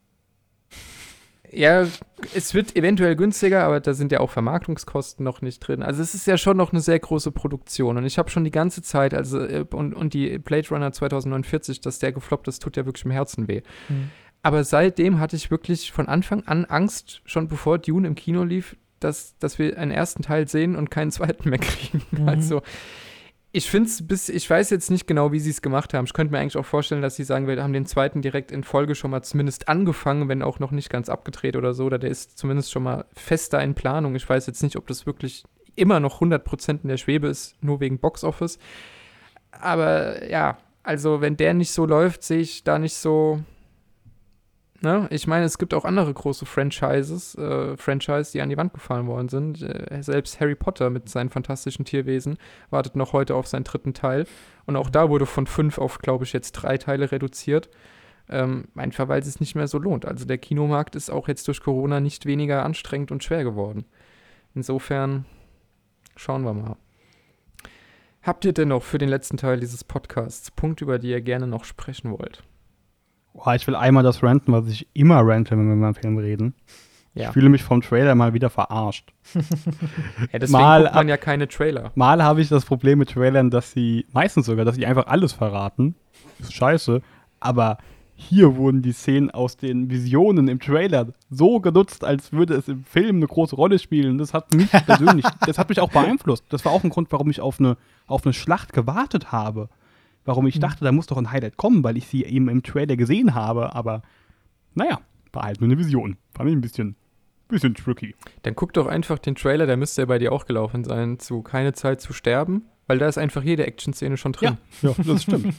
Ja, es wird eventuell günstiger, aber da sind ja auch Vermarktungskosten noch nicht drin. Also es ist ja schon noch eine sehr große Produktion. Und ich habe schon die ganze Zeit, also äh, und, und die Blade Runner 2049, dass der gefloppt ist, tut ja wirklich im Herzen weh. Mhm. Aber seitdem hatte ich wirklich von Anfang an Angst, schon bevor Dune im Kino lief, dass, dass wir einen ersten Teil sehen und keinen zweiten mehr kriegen. Mhm. Also ich finde es bis, ich weiß jetzt nicht genau, wie sie es gemacht haben. Ich könnte mir eigentlich auch vorstellen, dass sie sagen, wir haben den zweiten direkt in Folge schon mal zumindest angefangen, wenn auch noch nicht ganz abgedreht oder so. Oder der ist zumindest schon mal fester in Planung. Ich weiß jetzt nicht, ob das wirklich immer noch 100% in der Schwebe ist, nur wegen Boxoffice. Aber ja, also wenn der nicht so läuft, sehe ich da nicht so. Ne? Ich meine, es gibt auch andere große Franchises, äh, Franchise, die an die Wand gefallen worden sind. Äh, selbst Harry Potter mit seinen fantastischen Tierwesen wartet noch heute auf seinen dritten Teil. Und auch da wurde von fünf auf, glaube ich, jetzt drei Teile reduziert. Ähm, einfach weil es sich nicht mehr so lohnt. Also der Kinomarkt ist auch jetzt durch Corona nicht weniger anstrengend und schwer geworden. Insofern schauen wir mal. Habt ihr denn noch für den letzten Teil dieses Podcasts Punkte, über die ihr gerne noch sprechen wollt? Boah, ich will einmal das ranten, was ich immer rante, wenn wir über einen Film reden. Ja, Ich fühle mich vom Trailer mal wieder verarscht. ja deswegen mal guckt man ja keine Trailer. Mal habe ich das Problem mit Trailern, dass sie, meistens sogar, dass sie einfach alles verraten. Ist scheiße. Aber hier wurden die Szenen aus den Visionen im Trailer so genutzt, als würde es im Film eine große Rolle spielen. Das hat mich persönlich, das hat mich auch beeinflusst. Das war auch ein Grund, warum ich auf eine, auf eine Schlacht gewartet habe. Warum ich dachte, da muss doch ein Highlight kommen, weil ich sie eben im Trailer gesehen habe. Aber naja, war halt nur eine Vision. Fand ich ein bisschen, bisschen tricky. Dann guck doch einfach den Trailer, der müsste ja bei dir auch gelaufen sein, zu Keine Zeit zu sterben, weil da ist einfach jede Action-Szene schon drin. Ja, das stimmt.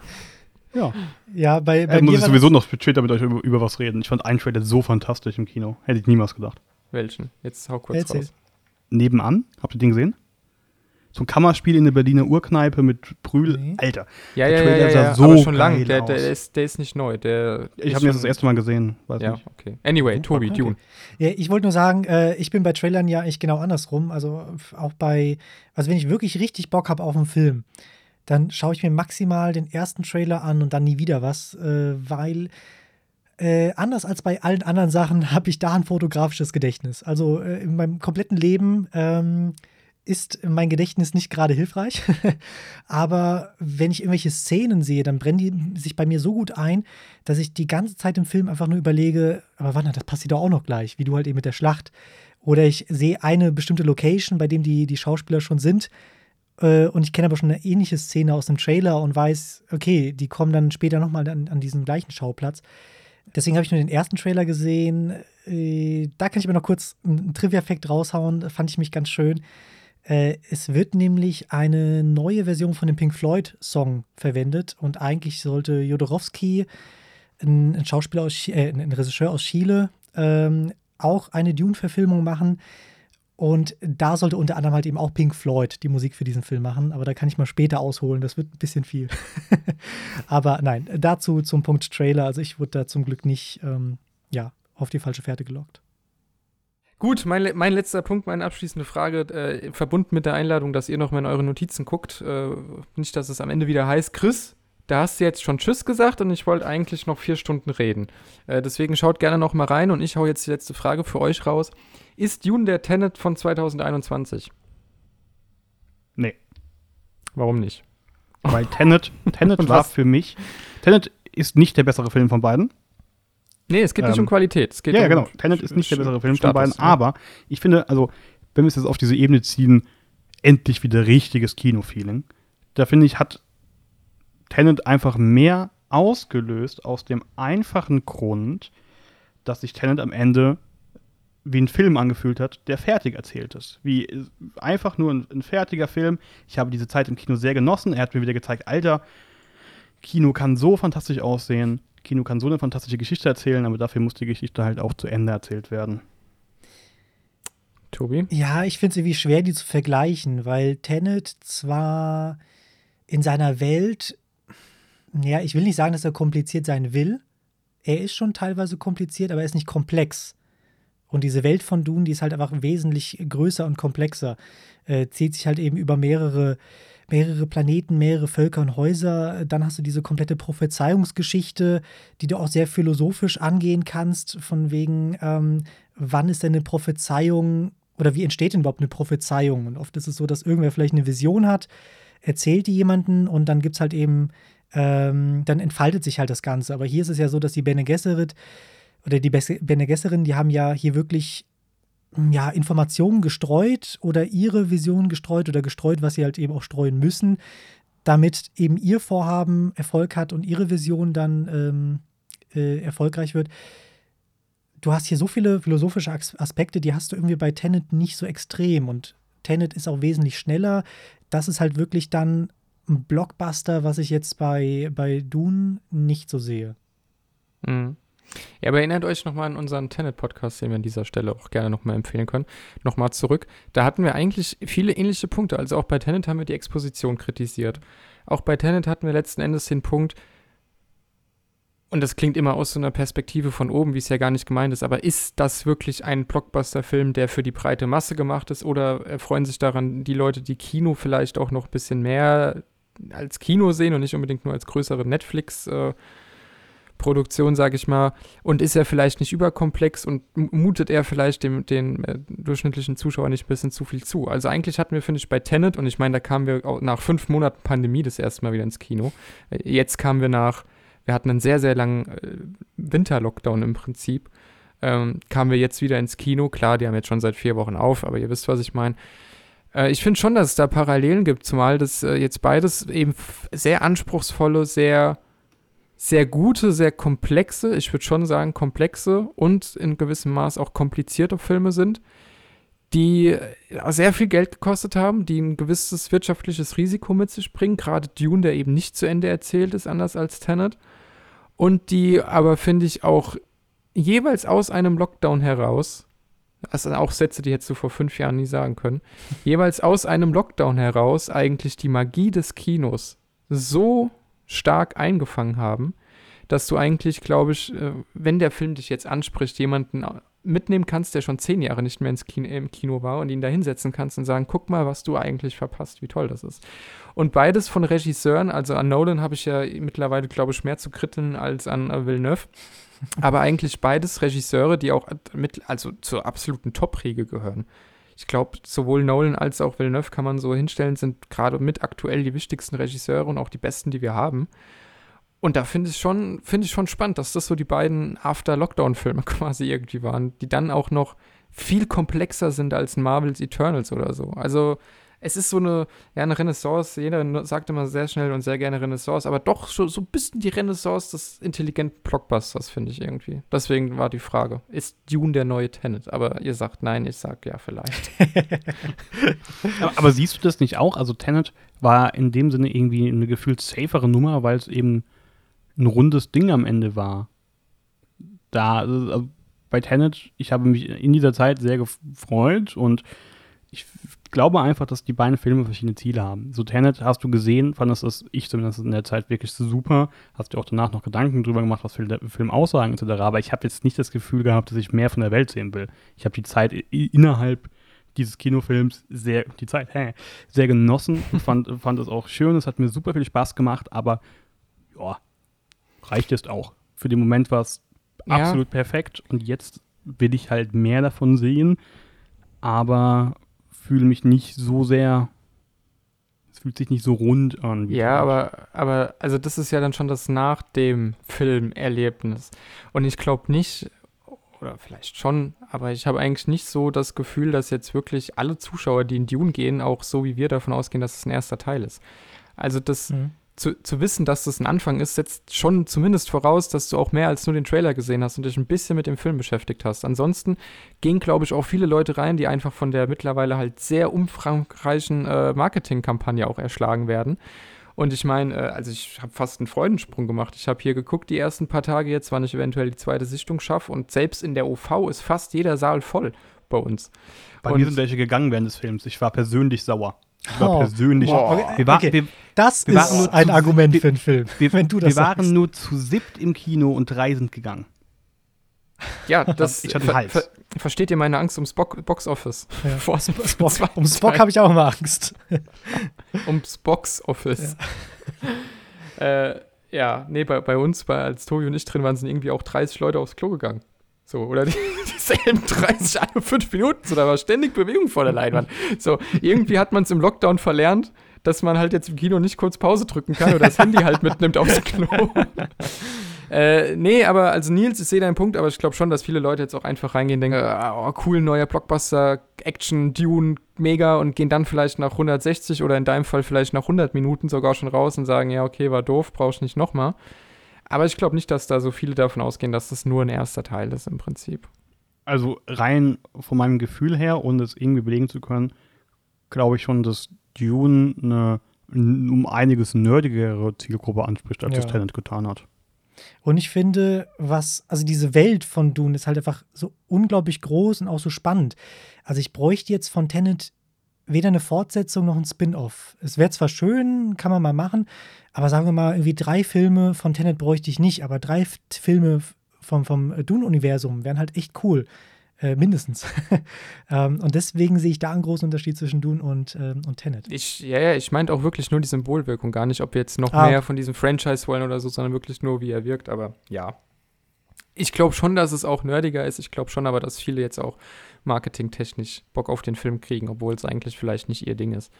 ja. Ja, bei, bei Äh, muss ich sowieso noch später mit euch über, über was reden. Ich fand einen Trailer so fantastisch im Kino. Hätte ich niemals gedacht. Welchen? Jetzt hau kurz Erzähl. raus. Nebenan, habt ihr den gesehen? So ein Kammerspiel in der Berliner Urkneipe mit Brühl. Nee. Alter, Ja, Der ja, ja, Trailer ja, sah ja. so aber schon lang. Der, der, ist, der ist nicht neu. Der ich habe ihn das erste Mal gesehen. Weiß Ja, nicht. okay. Anyway, Tobi, okay. Dune. ja, ich wollte nur sagen, äh, ich bin bei Trailern ja eigentlich genau andersrum. Also auch bei, also wenn ich wirklich richtig Bock habe auf einen Film, dann schaue ich mir maximal den ersten Trailer an und dann nie wieder was, äh, weil Äh, anders als bei allen anderen Sachen habe ich da ein fotografisches Gedächtnis. Also äh, in meinem kompletten Leben ähm, ist mein Gedächtnis nicht gerade hilfreich. Aber wenn ich irgendwelche Szenen sehe, dann brennen die sich bei mir so gut ein, dass ich die ganze Zeit im Film einfach nur überlege, aber warte, das passiert doch auch noch gleich, wie du halt eben mit der Schlacht. Oder ich sehe eine bestimmte Location, bei dem die, die Schauspieler schon sind. Äh, und ich kenne aber schon eine ähnliche Szene aus dem Trailer und weiß, okay, die kommen dann später nochmal an, an diesen gleichen Schauplatz. Deswegen habe ich nur den ersten Trailer gesehen. Äh, da kann ich mir noch kurz einen Trivia-Effekt raushauen. Fand ich mich ganz schön. Äh, es wird nämlich eine neue Version von dem Pink Floyd-Song verwendet und eigentlich sollte Jodorowsky, ein, Schauspieler aus, äh, ein Regisseur aus Chile, ähm, auch eine Dune-Verfilmung machen. Und da sollte unter anderem halt eben auch Pink Floyd die Musik für diesen Film machen. Aber da kann ich mal später ausholen. Das wird ein bisschen viel. aber nein, dazu zum Punkt Trailer. Also ich wurde da zum Glück nicht ähm, ja, auf die falsche Fährte gelockt. Gut, mein, mein letzter Punkt, meine abschließende Frage, äh, verbunden mit der Einladung, dass ihr noch mal in eure Notizen guckt. Äh, nicht, dass es am Ende wieder heißt, Chris, da hast du jetzt schon Tschüss gesagt und ich wollte eigentlich noch vier Stunden reden. Äh, deswegen schaut gerne noch mal rein und ich hau jetzt die letzte Frage für euch raus. Ist Dune der Tenet von 2021? Nee. Warum nicht? Weil Tenet, Tenet war für mich, Tenet ist nicht der bessere Film von beiden. Nee, es geht ähm, nicht um ähm, Qualität. Es geht ja, um genau. Tenet ist nicht der bessere Film Status, von beiden, ja. aber ich finde, also, wenn wir es jetzt auf diese Ebene ziehen, endlich wieder richtiges Kino-Feeling. Da finde ich, hat Tenet einfach mehr ausgelöst aus dem einfachen Grund, dass sich Tenet am Ende wie ein Film angefühlt hat, der fertig erzählt ist. Wie einfach nur ein, ein, fertiger Film. Ich habe diese Zeit im Kino sehr genossen. Er hat mir wieder gezeigt, Alter, Kino kann so fantastisch aussehen. Kino kann so eine fantastische Geschichte erzählen, aber dafür muss die Geschichte halt auch zu Ende erzählt werden. Tobi? Ja, ich finde es irgendwie schwer, die zu vergleichen, weil Tenet zwar in seiner Welt, ja, ich will nicht sagen, dass er kompliziert sein will. Er ist schon teilweise kompliziert, aber er ist nicht komplex. Und diese Welt von Dune, die ist halt einfach wesentlich größer und komplexer. Äh, zieht sich halt eben über mehrere mehrere Planeten, mehrere Völker und Häuser. Dann hast du diese komplette Prophezeiungsgeschichte, die du auch sehr philosophisch angehen kannst, von wegen, ähm, wann ist denn eine Prophezeiung oder wie entsteht denn überhaupt eine Prophezeiung? Und oft ist es so, dass irgendwer vielleicht eine Vision hat, erzählt die jemanden und dann gibt es halt eben, ähm, dann entfaltet sich halt das Ganze. Aber hier ist es ja so, dass die Bene Gesserit oder die Bene Gesserin, die haben ja hier wirklich ja, Informationen gestreut oder ihre Vision gestreut oder gestreut, was sie halt eben auch streuen müssen, damit eben ihr Vorhaben Erfolg hat und ihre Vision dann ähm, äh, erfolgreich wird. Du hast hier so viele philosophische Aspekte, die hast du irgendwie bei Tenet nicht so extrem und Tenet ist auch wesentlich schneller. Das ist halt wirklich dann ein Blockbuster, was ich jetzt bei, bei Dune nicht so sehe. Mhm. Ja, aber erinnert euch nochmal an unseren Tenet-Podcast, den wir an dieser Stelle auch gerne nochmal empfehlen können. Nochmal zurück. Da hatten wir eigentlich viele ähnliche Punkte. Also auch bei Tenet haben wir die Exposition kritisiert. Auch bei Tenet hatten wir letzten Endes den Punkt, und das klingt immer aus so einer Perspektive von oben, wie es ja gar nicht gemeint ist, aber ist das wirklich ein Blockbuster-Film, der für die breite Masse gemacht ist? Oder erfreuen sich daran die Leute, die Kino vielleicht auch noch ein bisschen mehr als Kino sehen und nicht unbedingt nur als größere Netflix- äh, Produktion, sage ich mal, und ist er vielleicht nicht überkomplex und mutet er vielleicht dem den äh, durchschnittlichen Zuschauer nicht ein bisschen zu viel zu. Also eigentlich hatten wir, finde ich, bei Tenet, und ich meine, da kamen wir auch nach fünf Monaten Pandemie das erste Mal wieder ins Kino. Äh, jetzt kamen wir nach, wir hatten einen sehr, sehr langen äh, Winterlockdown im Prinzip. Ähm, kamen wir jetzt wieder ins Kino. Klar, die haben jetzt schon seit vier Wochen auf, aber ihr wisst, was ich meine äh, ich finde schon, dass es da Parallelen gibt, zumal das äh, jetzt beides eben sehr anspruchsvolle, sehr sehr gute, sehr komplexe, ich würde schon sagen komplexe und in gewissem Maß auch komplizierte Filme sind, die äh, sehr viel Geld gekostet haben, die ein gewisses wirtschaftliches Risiko mit sich bringen. Gerade Dune, der eben nicht zu Ende erzählt ist, anders als Tenet. Und die aber, finde ich, auch jeweils aus einem Lockdown heraus, das sind auch Sätze, die hättest du vor fünf Jahren nie sagen können, jeweils aus einem Lockdown heraus eigentlich die Magie des Kinos so stark eingefangen haben, dass du eigentlich, glaube ich, äh, wenn der Film dich jetzt anspricht, jemanden mitnehmen kannst, der schon zehn Jahre nicht mehr ins Kino, im Kino war und ihn da hinsetzen kannst und sagen, guck mal, was du eigentlich verpasst, wie toll das ist. Und beides von Regisseuren, also an Nolan habe ich ja mittlerweile, glaube ich, mehr zu kritteln als an äh, Villeneuve. aber eigentlich beides Regisseure, die auch mit, also zur absoluten Top-Riege gehören. Ich glaube, sowohl Nolan als auch Villeneuve kann man so hinstellen, sind gerade mit aktuell die wichtigsten Regisseure und auch die besten, die wir haben. Und da finde ich schon, ich schon spannend, dass das so die beiden After-Lockdown-Filme quasi irgendwie waren, die dann auch noch viel komplexer sind als Marvel's Eternals oder so. Also es ist so eine, ja, eine Renaissance. Jeder sagt immer sehr schnell und sehr gerne Renaissance, aber doch so, so ein bisschen die Renaissance des intelligenten Blockbusters, finde ich irgendwie. Deswegen war die Frage, ist Dune der neue Tenet? Aber ihr sagt nein, ich sag ja, vielleicht. aber, aber, siehst du das nicht auch? Also Tenet war in dem Sinne irgendwie eine gefühlt safere Nummer, weil es eben ein rundes Ding am Ende war. Da, also bei Tenet, ich habe mich in dieser Zeit sehr gefreut und ich glaube einfach, dass die beiden Filme verschiedene Ziele haben. So Tenet hast du gesehen, fandest das ich zumindest in der Zeit wirklich super. Hast dir auch danach noch Gedanken drüber gemacht, was für der Film aussagen etc. Aber ich habe jetzt nicht das Gefühl gehabt, dass ich mehr von der Welt sehen will. Ich habe die Zeit innerhalb dieses Kinofilms sehr, die Zeit, hä, sehr genossen. fand, fand es auch schön, es hat mir super viel Spaß gemacht, aber ja, reicht es auch. Für den Moment war es ja. absolut perfekt und jetzt will ich halt mehr davon sehen, aber fühle mich nicht so sehr. Es fühlt sich nicht so rund an. ja, aber, aber, also das ist ja dann schon das nach dem Filmerlebnis. Und ich glaube nicht, oder vielleicht schon, aber ich habe eigentlich nicht so das Gefühl, dass jetzt wirklich alle Zuschauer, die in Dune gehen, auch so wie wir davon ausgehen, dass es ein erster Teil ist. Also das, mhm zu, zu wissen, dass das ein Anfang ist, setzt schon zumindest voraus, dass du auch mehr als nur den Trailer gesehen hast und dich ein bisschen mit dem Film beschäftigt hast. Ansonsten gehen, glaube ich, auch viele Leute rein, die einfach von der mittlerweile halt sehr umfangreichen äh, Marketingkampagne auch erschlagen werden. Und ich meine, äh, also ich habe fast einen Freudensprung gemacht. Ich habe hier geguckt die ersten paar Tage jetzt, wann ich eventuell die zweite Sichtung schaffe. Und selbst in der OV ist fast jeder Saal voll bei uns. Bei und mir sind welche gegangen während des Films. Ich war persönlich sauer. Ich war oh. persönlich. Okay, wir war, okay. wir, das wir ist ein Argument für einen Film. Wir, wenn du das wir sagst. waren nur zu siebt im Kino und drei sind gegangen. Ja, das ich hatte Hals. Ver, versteht ihr meine Angst ums Bo Box Office? Ja. Vor Spock, um Spock habe ich auch immer Angst. ums Box Office. Ja, äh, ja nee, bei, bei uns, bei, als Tobi und ich drin waren, sind irgendwie auch 30 Leute aufs Klo gegangen. So, oder die, dieselben 30, alle fünf Minuten. So, da war ständig Bewegung vor der Leinwand. So, irgendwie hat man es im Lockdown verlernt, dass man halt jetzt im Kino nicht kurz Pause drücken kann oder das Handy halt mitnimmt aufs Klo. äh, nee, aber also Nils, ich sehe deinen Punkt, aber ich glaube schon, dass viele Leute jetzt auch einfach reingehen und denken, oh, cool, neuer Blockbuster, Action, Dune, mega und gehen dann vielleicht nach 160 oder in deinem Fall vielleicht nach 100 Minuten sogar schon raus und sagen, ja, okay, war doof, brauchst nicht nochmal. Aber ich glaube nicht, dass da so viele davon ausgehen, dass das nur ein erster Teil ist im Prinzip. Also rein von meinem Gefühl her, ohne es irgendwie belegen zu können, glaube ich schon, dass Dune eine um einiges nerdigere Zielgruppe anspricht, als ja. das Talent getan hat. Und ich finde, was, also diese Welt von Dune ist halt einfach so unglaublich groß und auch so spannend. Also ich bräuchte jetzt von Tenet weder eine Fortsetzung noch ein Spin-off. Es wäre zwar schön, kann man mal machen, aber sagen wir mal, irgendwie drei Filme von Tenet bräuchte ich nicht, aber drei Filme vom, vom Dune-Universum wären halt echt cool. Äh, mindestens. ähm, und deswegen sehe ich da einen großen Unterschied zwischen Dune und, ähm, und Tenet. Ich, ja, ja, ich meinte auch wirklich nur die Symbolwirkung, gar nicht, ob wir jetzt noch ah. mehr von diesem Franchise wollen oder so, sondern wirklich nur, wie er wirkt. Aber ja, ich glaube schon, dass es auch nerdiger ist. Ich glaube schon aber, dass viele jetzt auch marketingtechnisch Bock auf den Film kriegen, obwohl es eigentlich vielleicht nicht ihr Ding ist.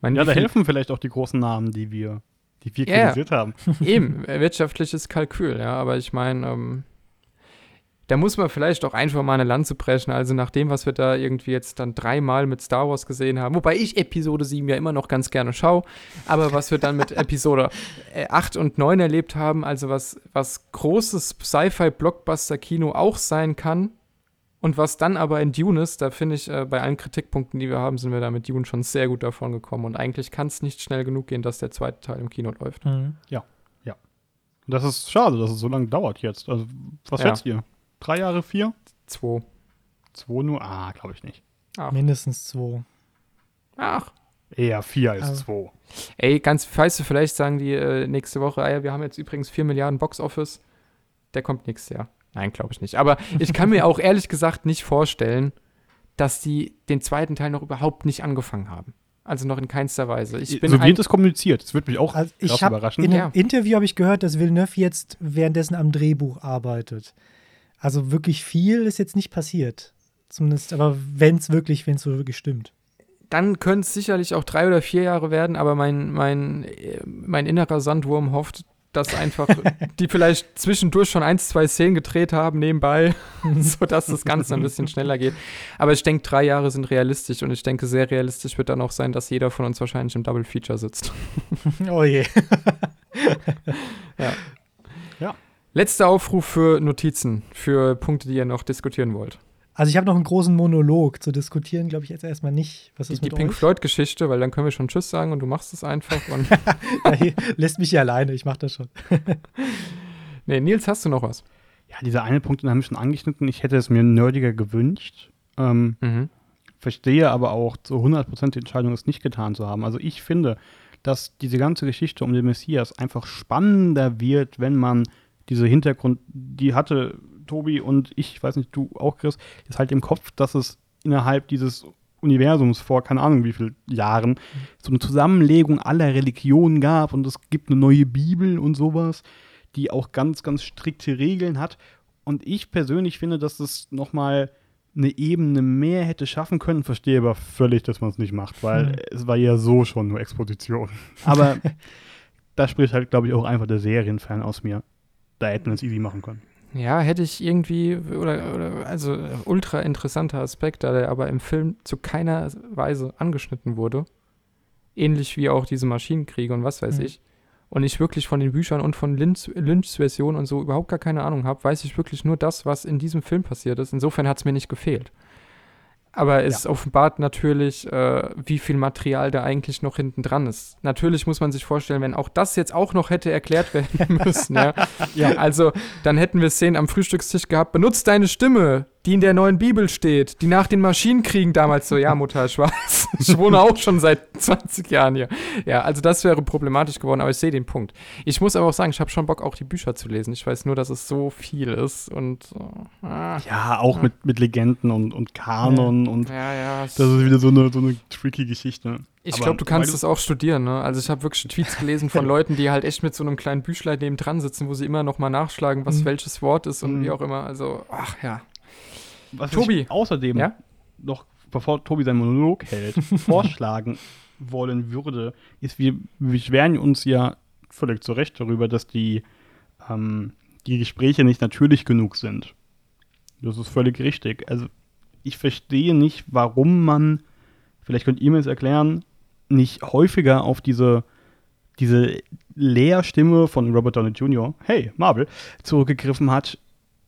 Meine, ja, da helfen vielleicht auch die großen Namen, die wir, die wir yeah, kritisiert haben. Eben, wirtschaftliches Kalkül, ja, aber ich meine, ähm, da muss man vielleicht auch einfach mal eine Lanze brechen. Also nach dem, was wir da irgendwie jetzt dann dreimal mit Star Wars gesehen haben, wobei ich Episode 7 ja immer noch ganz gerne schaue, aber was wir dann mit Episode 8 äh, und 9 erlebt haben, also was, was großes Sci-Fi-Blockbuster-Kino auch sein kann, und was dann aber in Dune ist, da finde ich, äh, bei allen Kritikpunkten, die wir haben, sind wir da mit Dune schon sehr gut davon gekommen. Und eigentlich kann es nicht schnell genug gehen, dass der zweite Teil im Kino läuft. Mhm. Ja, ja. Das ist schade, dass es so lange dauert jetzt. Also, was ja. schätzt ihr? Drei Jahre, vier? Zwei. Zwei nur? Ah, glaube ich nicht. Ach. Mindestens zwei. Ach. Eher vier als also. zwei. Ey, ganz weißt du, vielleicht sagen die äh, nächste Woche, ah ja, wir haben jetzt übrigens vier Milliarden Box Office. Der kommt nächstes Jahr. Nein, glaube ich nicht. Aber ich kann mir auch ehrlich gesagt nicht vorstellen, dass die den zweiten Teil noch überhaupt nicht angefangen haben. Also noch in keinster Weise. Ich bin so wird es kommuniziert. Das würde mich auch Also ich hab, überraschen. in einem Ja. Interview habe ich gehört, dass Villeneuve jetzt währenddessen am Drehbuch arbeitet. Also wirklich viel ist jetzt nicht passiert. Zumindest, aber wenn es wirklich, wenn es so wirklich stimmt. dann können es sicherlich auch drei oder vier Jahre werden, aber mein, mein, äh, mein innerer Sandwurm hofft, dass einfach die vielleicht zwischendurch schon ein, zwei Szenen gedreht haben nebenbei, sodass das Ganze ein bisschen schneller geht. Aber ich denke, drei Jahre sind realistisch und ich denke, sehr realistisch wird dann auch sein, dass jeder von uns wahrscheinlich im Double Feature sitzt. Oh je. Letzter Aufruf für Notizen, für Punkte, die ihr noch diskutieren wollt. Also ich habe noch einen großen Monolog zu diskutieren, glaube ich jetzt erstmal nicht. Was Die, ist die mit Pink? Floyd-Geschichte, weil dann können wir schon Tschüss sagen und du machst es einfach. Und Ja, lässt mich hier alleine, ich mache das schon. nee, Nils, hast du noch was? Ja, dieser eine Punkt, den haben wir schon angeschnitten. Ich hätte es mir nerdiger gewünscht. Ähm, Mhm. verstehe aber auch zu 100% die Entscheidung, es nicht getan zu haben. Also ich finde, dass diese ganze Geschichte um den Messias einfach spannender wird, wenn man diese Hintergrund, die hatte Tobi und ich, ich weiß nicht, du auch, Chris, ist halt im Kopf, dass es innerhalb dieses Universums vor keine Ahnung wie vielen Jahren so eine Zusammenlegung aller Religionen gab und es gibt eine neue Bibel und sowas, die auch ganz, ganz strikte Regeln hat. Und ich persönlich finde, dass das nochmal eine Ebene mehr hätte schaffen können, verstehe aber völlig, dass man es nicht macht, weil Hm. es war ja so schon nur Exposition. Aber da spricht halt, glaube ich, auch einfach der Serienfan aus mir. Da hätten wir es easy machen können. Ja, hätte ich irgendwie, oder, oder also ultra interessanter Aspekt, da der aber im Film zu keiner Weise angeschnitten wurde. Ähnlich wie auch diese Maschinenkriege und was weiß Mhm. ich. Und ich wirklich von den Büchern und von Lynchs, Lynchs Version und so überhaupt gar keine Ahnung habe, weiß ich wirklich nur das, was in diesem Film passiert ist. Insofern hat es mir nicht gefehlt. Aber es offenbart natürlich, äh, wie viel Material da eigentlich noch hinten dran ist. Natürlich muss man sich vorstellen, wenn auch das jetzt auch noch hätte erklärt werden müssen, ja. ja. Also, dann hätten wir Szenen am Frühstückstisch gehabt, benutzt deine Stimme, die in der neuen Bibel steht, die nach den Maschinenkriegen damals so, ja, Mutter, ich weiß, ich wohne auch schon seit 20 Jahren hier. Ja, also das wäre problematisch geworden, aber ich sehe den Punkt. Ich muss aber auch sagen, ich habe schon Bock, auch die Bücher zu lesen. Ich weiß nur, dass es so viel ist und äh, ah, Ja, auch mit, mit Legenden und, und Kanon und ja, ja. das ist wieder so eine, so eine tricky Geschichte. Ich glaube, du kannst das auch studieren, ne? Also ich habe wirklich Tweets gelesen von Leuten, die halt echt mit so einem kleinen Büchlein neben dran sitzen, wo sie immer noch mal nachschlagen, was Mhm. welches Wort ist und Mhm. wie auch immer. Also, ach ja. Was Tobi. ich außerdem Ja? noch, bevor Tobi seinen Monolog hält, vorschlagen wollen würde, ist, wir, beschweren uns ja völlig zu Recht darüber, dass die, ähm, die Gespräche nicht natürlich genug sind. Das ist völlig richtig. Also ich verstehe nicht, warum man, vielleicht könnt ihr mir es erklären, nicht häufiger auf diese, diese Lehrstimme von Robert Downey Jr., hey, Marvel, zurückgegriffen hat,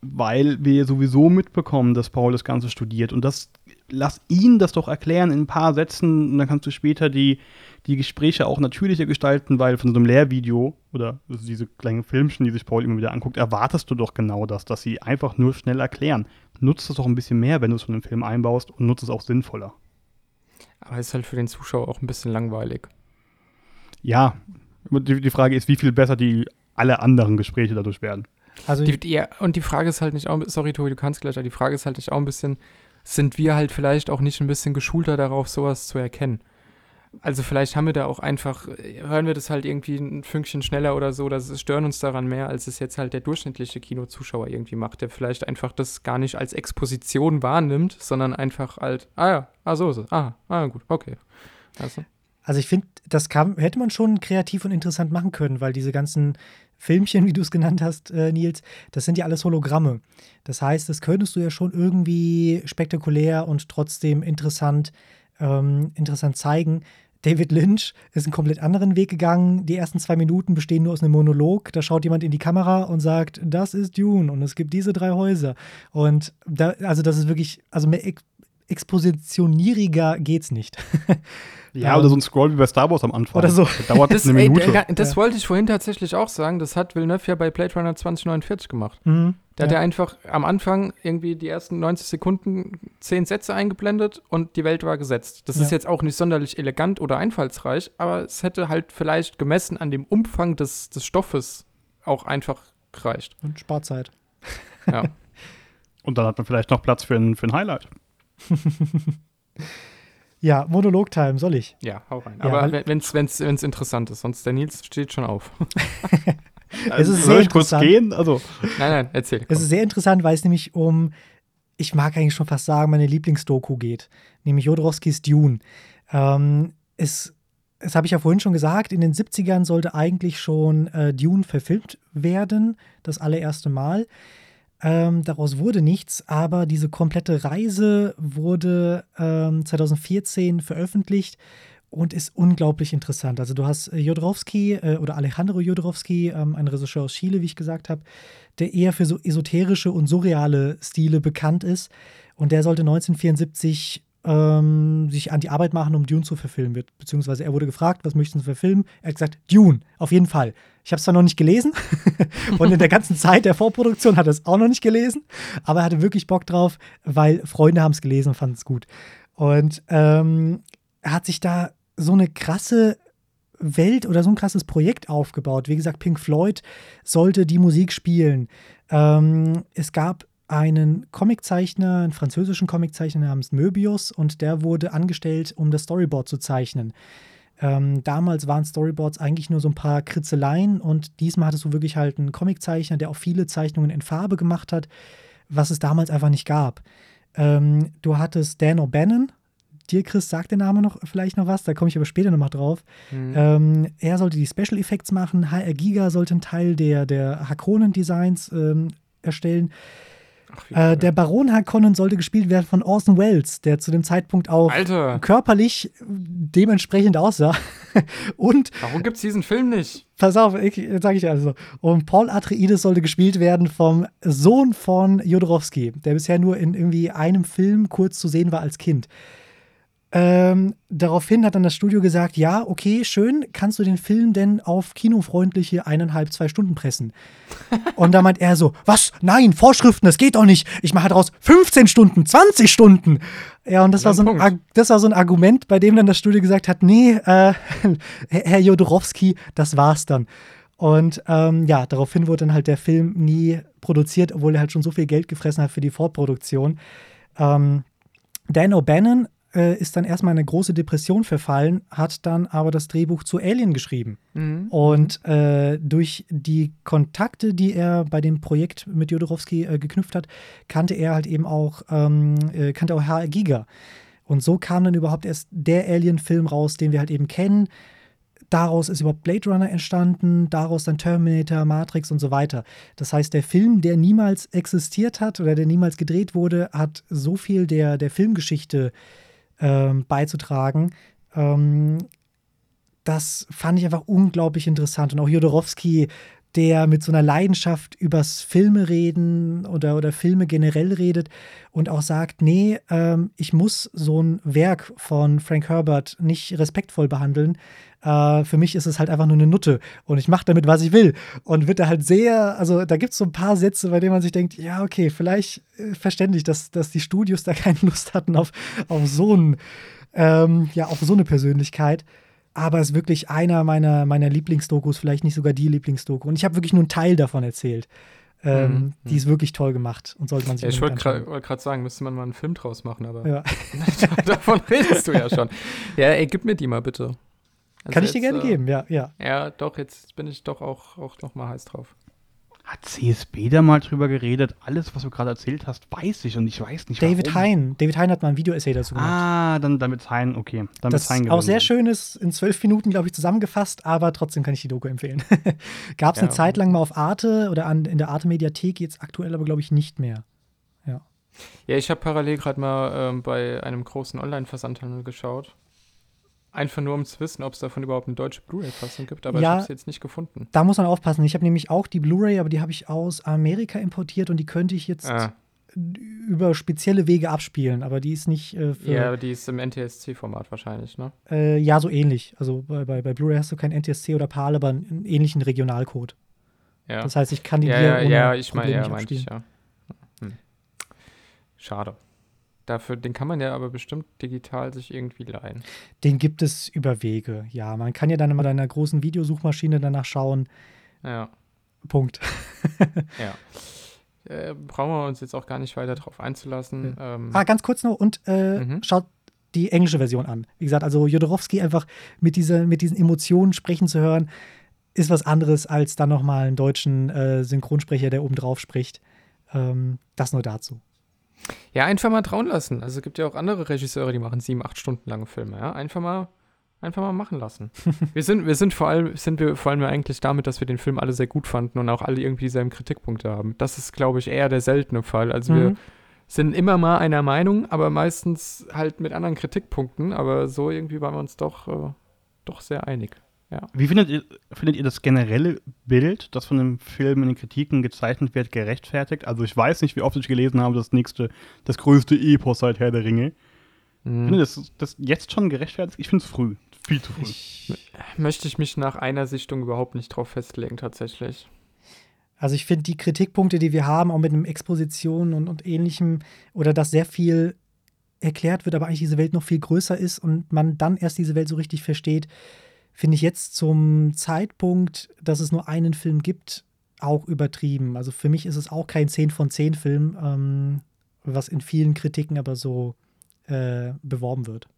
weil wir sowieso mitbekommen, dass Paul das Ganze studiert. Und das, lass ihn das doch erklären in ein paar Sätzen und dann kannst du später die, die Gespräche auch natürlicher gestalten, weil von so einem Lehrvideo oder also diese kleinen Filmchen, die sich Paul immer wieder anguckt, erwartest du doch genau das, dass sie einfach nur schnell erklären. Nutzt es doch ein bisschen mehr, wenn du es schon im Film einbaust und nutzt es auch sinnvoller. Aber ist halt für den Zuschauer auch ein bisschen langweilig. Ja, die, die Frage ist, wie viel besser die alle anderen Gespräche dadurch werden. Also Die, die, und die Frage ist halt nicht auch, sorry Tobi, du kannst gleich, aber die Frage ist halt nicht auch ein bisschen, sind wir halt vielleicht auch nicht ein bisschen geschulter darauf, sowas zu erkennen? Also vielleicht haben wir da auch einfach, hören wir das halt irgendwie ein Fünkchen schneller oder so, das stören uns daran mehr, als es jetzt halt der durchschnittliche Kinozuschauer irgendwie macht, der vielleicht einfach das gar nicht als Exposition wahrnimmt, sondern einfach halt, ah ja, ah so ist es, ah, ah gut, okay. Also, Also ich finde, das kam, hätte man schon kreativ und interessant machen können, weil diese ganzen Filmchen, wie du es genannt hast, äh, Nils, das sind ja alles Hologramme. Das heißt, das könntest du ja schon irgendwie spektakulär und trotzdem interessant, ähm, interessant zeigen. David Lynch ist einen komplett anderen Weg gegangen. Die ersten zwei Minuten bestehen nur aus einem Monolog. Da schaut jemand in die Kamera und sagt, das ist Dune und es gibt diese drei Häuser. Und da, also das ist wirklich, also mehr ex expositionieriger geht's nicht. Ja, Ähm, oder so ein Scroll wie bei Star Wars am Anfang. Oder so. Das dauert das, eine ey, Minute. der- das Ja. wollte ich vorhin tatsächlich auch sagen, das hat Villeneuve ja bei Blade Runner 2049 gemacht. Mhm. Da hat Ja. er einfach am Anfang irgendwie die ersten 90 Sekunden zehn Sätze eingeblendet und die Welt war gesetzt. Das ist Ja. jetzt auch nicht sonderlich elegant oder einfallsreich, aber es hätte halt vielleicht gemessen an dem Umfang des, des Stoffes auch einfach gereicht. Und Sparzeit. Ja. Und dann hat man vielleicht noch Platz für ein, für ein Highlight. Ja, Monolog-Time, soll ich? Ja, hau rein. Ja, Aber wenn es wenn's, wenn's interessant ist, sonst der Nils steht schon auf. Es ist Soll sehr ich kurz interessant. gehen? Also, nein, nein, erzähl. Es komm. ist sehr interessant, weil es nämlich um, ich mag eigentlich schon fast sagen, meine Lieblingsdoku geht, nämlich Jodorowskis Dune. Ähm, es, das habe ich ja vorhin schon gesagt, in den 70ern sollte eigentlich schon äh, Dune verfilmt werden, das allererste Mal. Ähm, daraus wurde nichts, aber diese komplette Reise wurde ähm, 2014 veröffentlicht und ist unglaublich interessant. Also du hast äh, Jodorowsky äh, oder Alejandro Jodorowsky, ähm, ein Regisseur aus Chile, wie ich gesagt habe, der eher für so esoterische und surreale Stile bekannt ist. Und der sollte 1974 ähm, sich an die Arbeit machen, um Dune zu verfilmen. Be- Beziehungsweise er wurde gefragt, was möchten Sie verfilmen? Er hat gesagt, Dune, auf jeden Fall. Ich habe es zwar noch nicht gelesen und in der ganzen Zeit der Vorproduktion hat er es auch noch nicht gelesen, aber er hatte wirklich Bock drauf, weil Freunde haben es gelesen und fanden es gut. Und ähm, er hat sich da so eine krasse Welt oder so ein krasses Projekt aufgebaut. Wie gesagt, Pink Floyd sollte die Musik spielen. Ähm, es gab einen Comiczeichner, einen französischen Comiczeichner namens Möbius und der wurde angestellt, um das Storyboard zu zeichnen. Ähm, damals waren Storyboards eigentlich nur so ein paar Kritzeleien und diesmal hattest du wirklich halt einen Comiczeichner, der auch viele Zeichnungen in Farbe gemacht hat, was es damals einfach nicht gab. Ähm, du hattest Dan O'Bannon. Dir, Chris, sagt der Name noch vielleicht noch was, da komme ich aber später nochmal drauf. Mhm. Ähm, er sollte die Special Effects machen, HR Giga sollte einen Teil der, der Harkonnen-Designs ähm, erstellen. Ach, Äh, der Baron Harkonnen sollte gespielt werden von Orson Welles, der zu dem Zeitpunkt auch Alter, körperlich dementsprechend aussah. Und warum gibt's diesen Film nicht? pass auf, ich, sage ich also. Und Paul Atreides sollte gespielt werden vom Sohn von Jodorowsky, der bisher nur in irgendwie einem Film kurz zu sehen war als Kind. Ähm, daraufhin hat dann das Studio gesagt, ja, okay, schön, kannst du den Film denn auf kinofreundliche eineinhalb, zwei Stunden pressen? Und da meint er so, was? Nein, Vorschriften, das geht doch nicht. Ich mache daraus 15 Stunden, 20 Stunden. Ja, und das war, so ein, das war so ein Argument, bei dem dann das Studio gesagt hat, nee, äh, Herr Jodorowsky, das war's dann. Und ähm, ja, daraufhin wurde dann halt der Film nie produziert, obwohl er halt schon so viel Geld gefressen hat für die Vorproduktion. Ähm, Dan O'Bannon äh, ist dann erstmal in eine große Depression verfallen, hat dann aber das Drehbuch zu Alien geschrieben. Mhm. Und äh, durch die Kontakte, die er bei dem Projekt mit Jodorowsky äh, geknüpft hat, kannte er halt eben auch, ähm, äh, kannte auch HR Giga. Und so kam dann überhaupt erst der Alien-Film raus, den wir halt eben kennen. Daraus ist überhaupt Blade Runner entstanden, daraus dann Terminator, Matrix und so weiter. Das heißt, der Film, der niemals existiert hat oder der niemals gedreht wurde, hat so viel der, der Filmgeschichte ähm, beizutragen. Ähm, das fand ich einfach unglaublich interessant. Und auch Jodorowsky, der mit so einer Leidenschaft übers Filme reden oder, oder Filme generell redet und auch sagt, nee, ähm, ich muss so ein Werk von Frank Herbert nicht respektvoll behandeln. Äh, für mich ist es halt einfach nur eine Nutte und ich mache damit, was ich will. Und wird da halt sehr, also da gibt es so ein paar Sätze, bei denen man sich denkt, ja, okay, vielleicht äh, verständlich, dass, dass die Studios da keine Lust hatten auf, auf so ein, ähm, ja, auf so eine Persönlichkeit. Aber es ist wirklich einer meiner, meiner Lieblingsdokus, vielleicht nicht sogar die Lieblingsdoku. Und ich habe wirklich nur einen Teil davon erzählt. Ähm, Mhm. Die ist wirklich toll gemacht und sollte man sich Ja, ich wollte gerade sagen, müsste man mal einen Film draus machen, aber Ja. davon redest du ja schon. Ja, ey, gib mir die mal bitte. Also Kann ich dir jetzt, gerne äh, geben, ja, ja. Ja, doch, jetzt bin ich doch auch, auch noch mal heiß drauf. Hat CSB da mal drüber geredet? Alles, was du gerade erzählt hast, weiß ich und ich weiß nicht, David warum. Hein. David Hein hat mal ein Video-Essay dazu gemacht. Ah, dann damit Hein, okay. Dann das Hein auch sehr schön ist, in zwölf Minuten, glaube ich, zusammengefasst, aber trotzdem kann ich die Doku empfehlen. Gab es Ja. eine Zeit lang mal auf Arte oder an, in der Arte-Mediathek, jetzt aktuell aber, glaube ich, nicht mehr. Ja, ich habe parallel gerade mal ähm, bei einem großen Online-Versandhandel geschaut. Einfach nur, um zu wissen, ob es davon überhaupt eine deutsche Blu-ray-Fassung gibt, aber Ja. ich habe es jetzt nicht gefunden. Da muss man aufpassen. Ich habe nämlich auch die Blu-ray, aber die habe ich aus Amerika importiert und die könnte ich jetzt Ah, über spezielle Wege abspielen, aber die ist nicht äh, für. ja, die ist im NTSC-Format wahrscheinlich, ne? Äh, ja, so ähnlich. Also bei, bei, bei Blu-ray hast du kein NTSC oder PAL, aber einen ähnlichen Regionalcode. Ja. Das heißt, ich kann die ja, dir ja, ohne ja, ich meine, Probleme ja, nicht meinte ich, abspielen. ja. Hm. Schade. Dafür, den kann man ja aber bestimmt digital sich irgendwie leihen. Den gibt es über Wege. Ja, man kann ja dann mal deiner großen Videosuchmaschine danach schauen. Ja, Punkt. ja. Äh, brauchen wir uns jetzt auch gar nicht weiter drauf einzulassen. Ähm, Ah, ganz kurz noch und äh, Mhm. schaut die englische Version an. Wie gesagt, also Jodorowski einfach mit, dieser, mit diesen Emotionen sprechen zu hören, ist was anderes als dann nochmal einen deutschen äh, Synchronsprecher, der oben drauf spricht. Ähm, das nur dazu. Ja, einfach mal trauen lassen. Also es gibt ja auch andere Regisseure, die machen sieben, acht Stunden lange Filme. Ja? Einfach mal einfach mal machen lassen. wir sind, wir sind vor allem, sind wir vor allem eigentlich damit, dass wir den Film alle sehr gut fanden und auch alle irgendwie dieselben Kritikpunkte haben. Das ist, glaube ich, eher der seltene Fall. Also mhm. wir sind immer mal einer Meinung, aber meistens halt mit anderen Kritikpunkten. Aber so irgendwie waren wir uns doch, äh, doch sehr einig. Ja. Wie findet ihr, findet ihr das generelle Bild, das von dem Film in den Kritiken gezeichnet wird, gerechtfertigt? Also ich weiß nicht, wie oft ich gelesen habe, das nächste, das größte Epos seit Herr der Ringe. Mhm. Ich finde das, das jetzt schon gerechtfertigt? Ich finde es früh. Viel zu früh. Ich, möchte ich mich nach einer Sichtung überhaupt nicht drauf festlegen, tatsächlich. Also ich finde die Kritikpunkte, die wir haben, auch mit einem Exposition und, und ähnlichem, oder dass sehr viel erklärt wird, aber eigentlich diese Welt noch viel größer ist und man dann erst diese Welt so richtig versteht, finde ich jetzt zum Zeitpunkt, dass es nur einen Film gibt, auch übertrieben. Also für mich ist es auch kein 10 von 10 Film, ähm, was in vielen Kritiken aber so äh, beworben wird.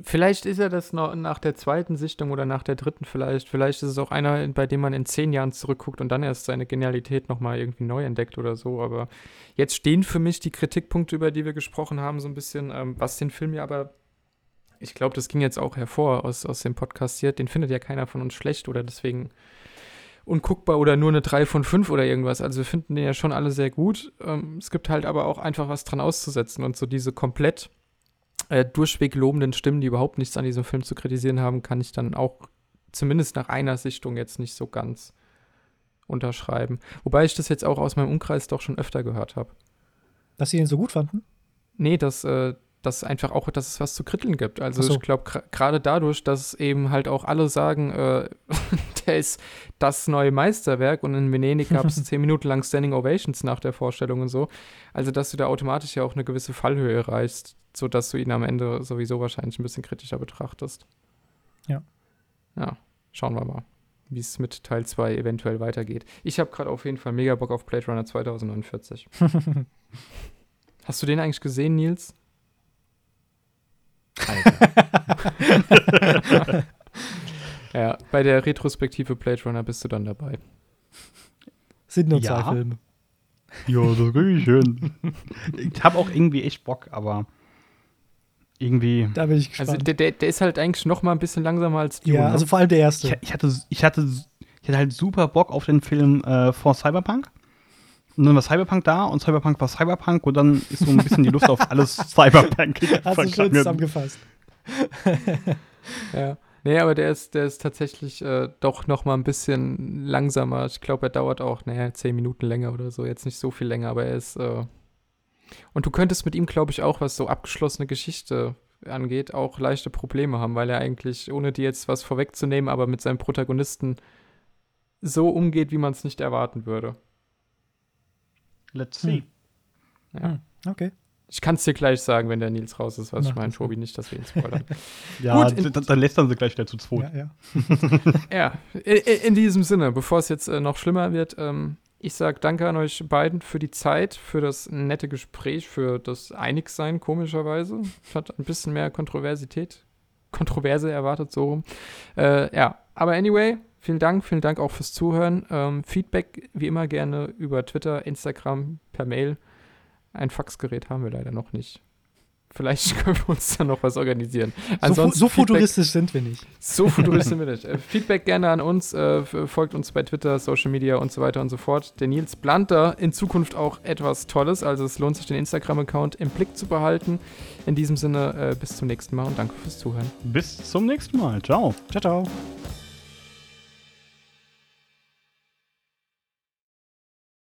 Vielleicht ist er das noch nach der zweiten Sichtung oder nach der dritten vielleicht. Vielleicht ist es auch einer, bei dem man in zehn Jahren zurückguckt und dann erst seine Genialität nochmal irgendwie neu entdeckt oder so. Aber jetzt stehen für mich die Kritikpunkte, über die wir gesprochen haben, so ein bisschen, ähm, was den Film ja aber, ich glaube, das ging jetzt auch hervor aus, aus dem Podcast hier, den findet ja keiner von uns schlecht oder deswegen unguckbar oder nur eine 3 von 5 oder irgendwas. Also wir finden den ja schon alle sehr gut. Ähm, es gibt halt aber auch einfach was dran auszusetzen und so diese komplett äh, durchweg lobenden Stimmen, die überhaupt nichts an diesem Film zu kritisieren haben, kann ich dann auch zumindest nach einer Sichtung jetzt nicht so ganz unterschreiben. Wobei ich das jetzt auch aus meinem Umkreis doch schon öfter gehört habe. Dass sie ihn so gut fanden? Nee, dass, äh, dass einfach auch, dass es was zu kritteln gibt. Also so. ich glaube, gerade dadurch, dass eben halt auch alle sagen, äh, der ist das neue Meisterwerk und in Venedig gab es zehn Minuten lang Standing Ovations nach der Vorstellung und so. Also dass du da automatisch ja auch eine gewisse Fallhöhe erreichst, sodass du ihn am Ende sowieso wahrscheinlich ein bisschen kritischer betrachtest. Ja. Ja, schauen wir mal, wie es mit Teil 2 eventuell weitergeht. Ich habe gerade auf jeden Fall mega Bock auf Blade Runner 2049. Hast du den eigentlich gesehen, Nils? ja, bei der Retrospektive Blade Runner bist du dann dabei. Sind nur ja. zwei Filme. Ja, das kriege ich schön. ich habe auch irgendwie echt Bock, aber irgendwie. Da bin ich gespannt. Also der, der, der ist halt eigentlich noch mal ein bisschen langsamer als die. Ja, ne? also vor allem der erste. Ich, ich, hatte, ich, hatte, ich hatte halt super Bock auf den Film äh, vor Cyberpunk. Und dann war Cyberpunk da und Cyberpunk war Cyberpunk und dann ist so ein bisschen die Lust auf alles Cyberpunk. Hast du schön zusammengefasst. ja. Nee, aber der ist, der ist tatsächlich äh, doch noch mal ein bisschen langsamer. Ich glaube, er dauert auch, naja, zehn Minuten länger oder so. Jetzt nicht so viel länger, aber er ist. Äh und du könntest mit ihm, glaube ich, auch, was so abgeschlossene Geschichte angeht, auch leichte Probleme haben, weil er eigentlich, ohne dir jetzt was vorwegzunehmen, aber mit seinem Protagonisten so umgeht, wie man es nicht erwarten würde. Let's see. Hm. Ja. Hm. Okay. Ich kann es dir gleich sagen, wenn der Nils raus ist, was Mach ich meine, Tobi, nicht, dass wir ihn spoilern. ja, Gut, dann, dann lästern sie gleich wieder zu zweit. Ja, ja. ja in, in, diesem Sinne, bevor es jetzt äh, noch schlimmer wird, ähm, ich sage danke an euch beiden für die Zeit, für das nette Gespräch, für das Einigsein, komischerweise. Hat ein bisschen mehr Kontroversität, Kontroverse erwartet, so rum. Äh, ja, aber anyway, vielen Dank, vielen Dank auch fürs Zuhören. Ähm, Feedback wie immer gerne über Twitter, Instagram, per Mail. Ein Faxgerät haben wir leider noch nicht. Vielleicht können wir uns da noch was organisieren. Ansonsten so, so futuristisch sind wir nicht. So futuristisch sind wir nicht. Äh, Feedback gerne an uns, äh, folgt uns bei Twitter, Social Media und so weiter und so fort. Der Nils plant da in Zukunft auch etwas Tolles, also es lohnt sich, den Instagram-Account im Blick zu behalten. In diesem Sinne, äh, bis zum nächsten Mal und danke fürs Zuhören. Bis zum nächsten Mal. Ciao. Ciao, ciao.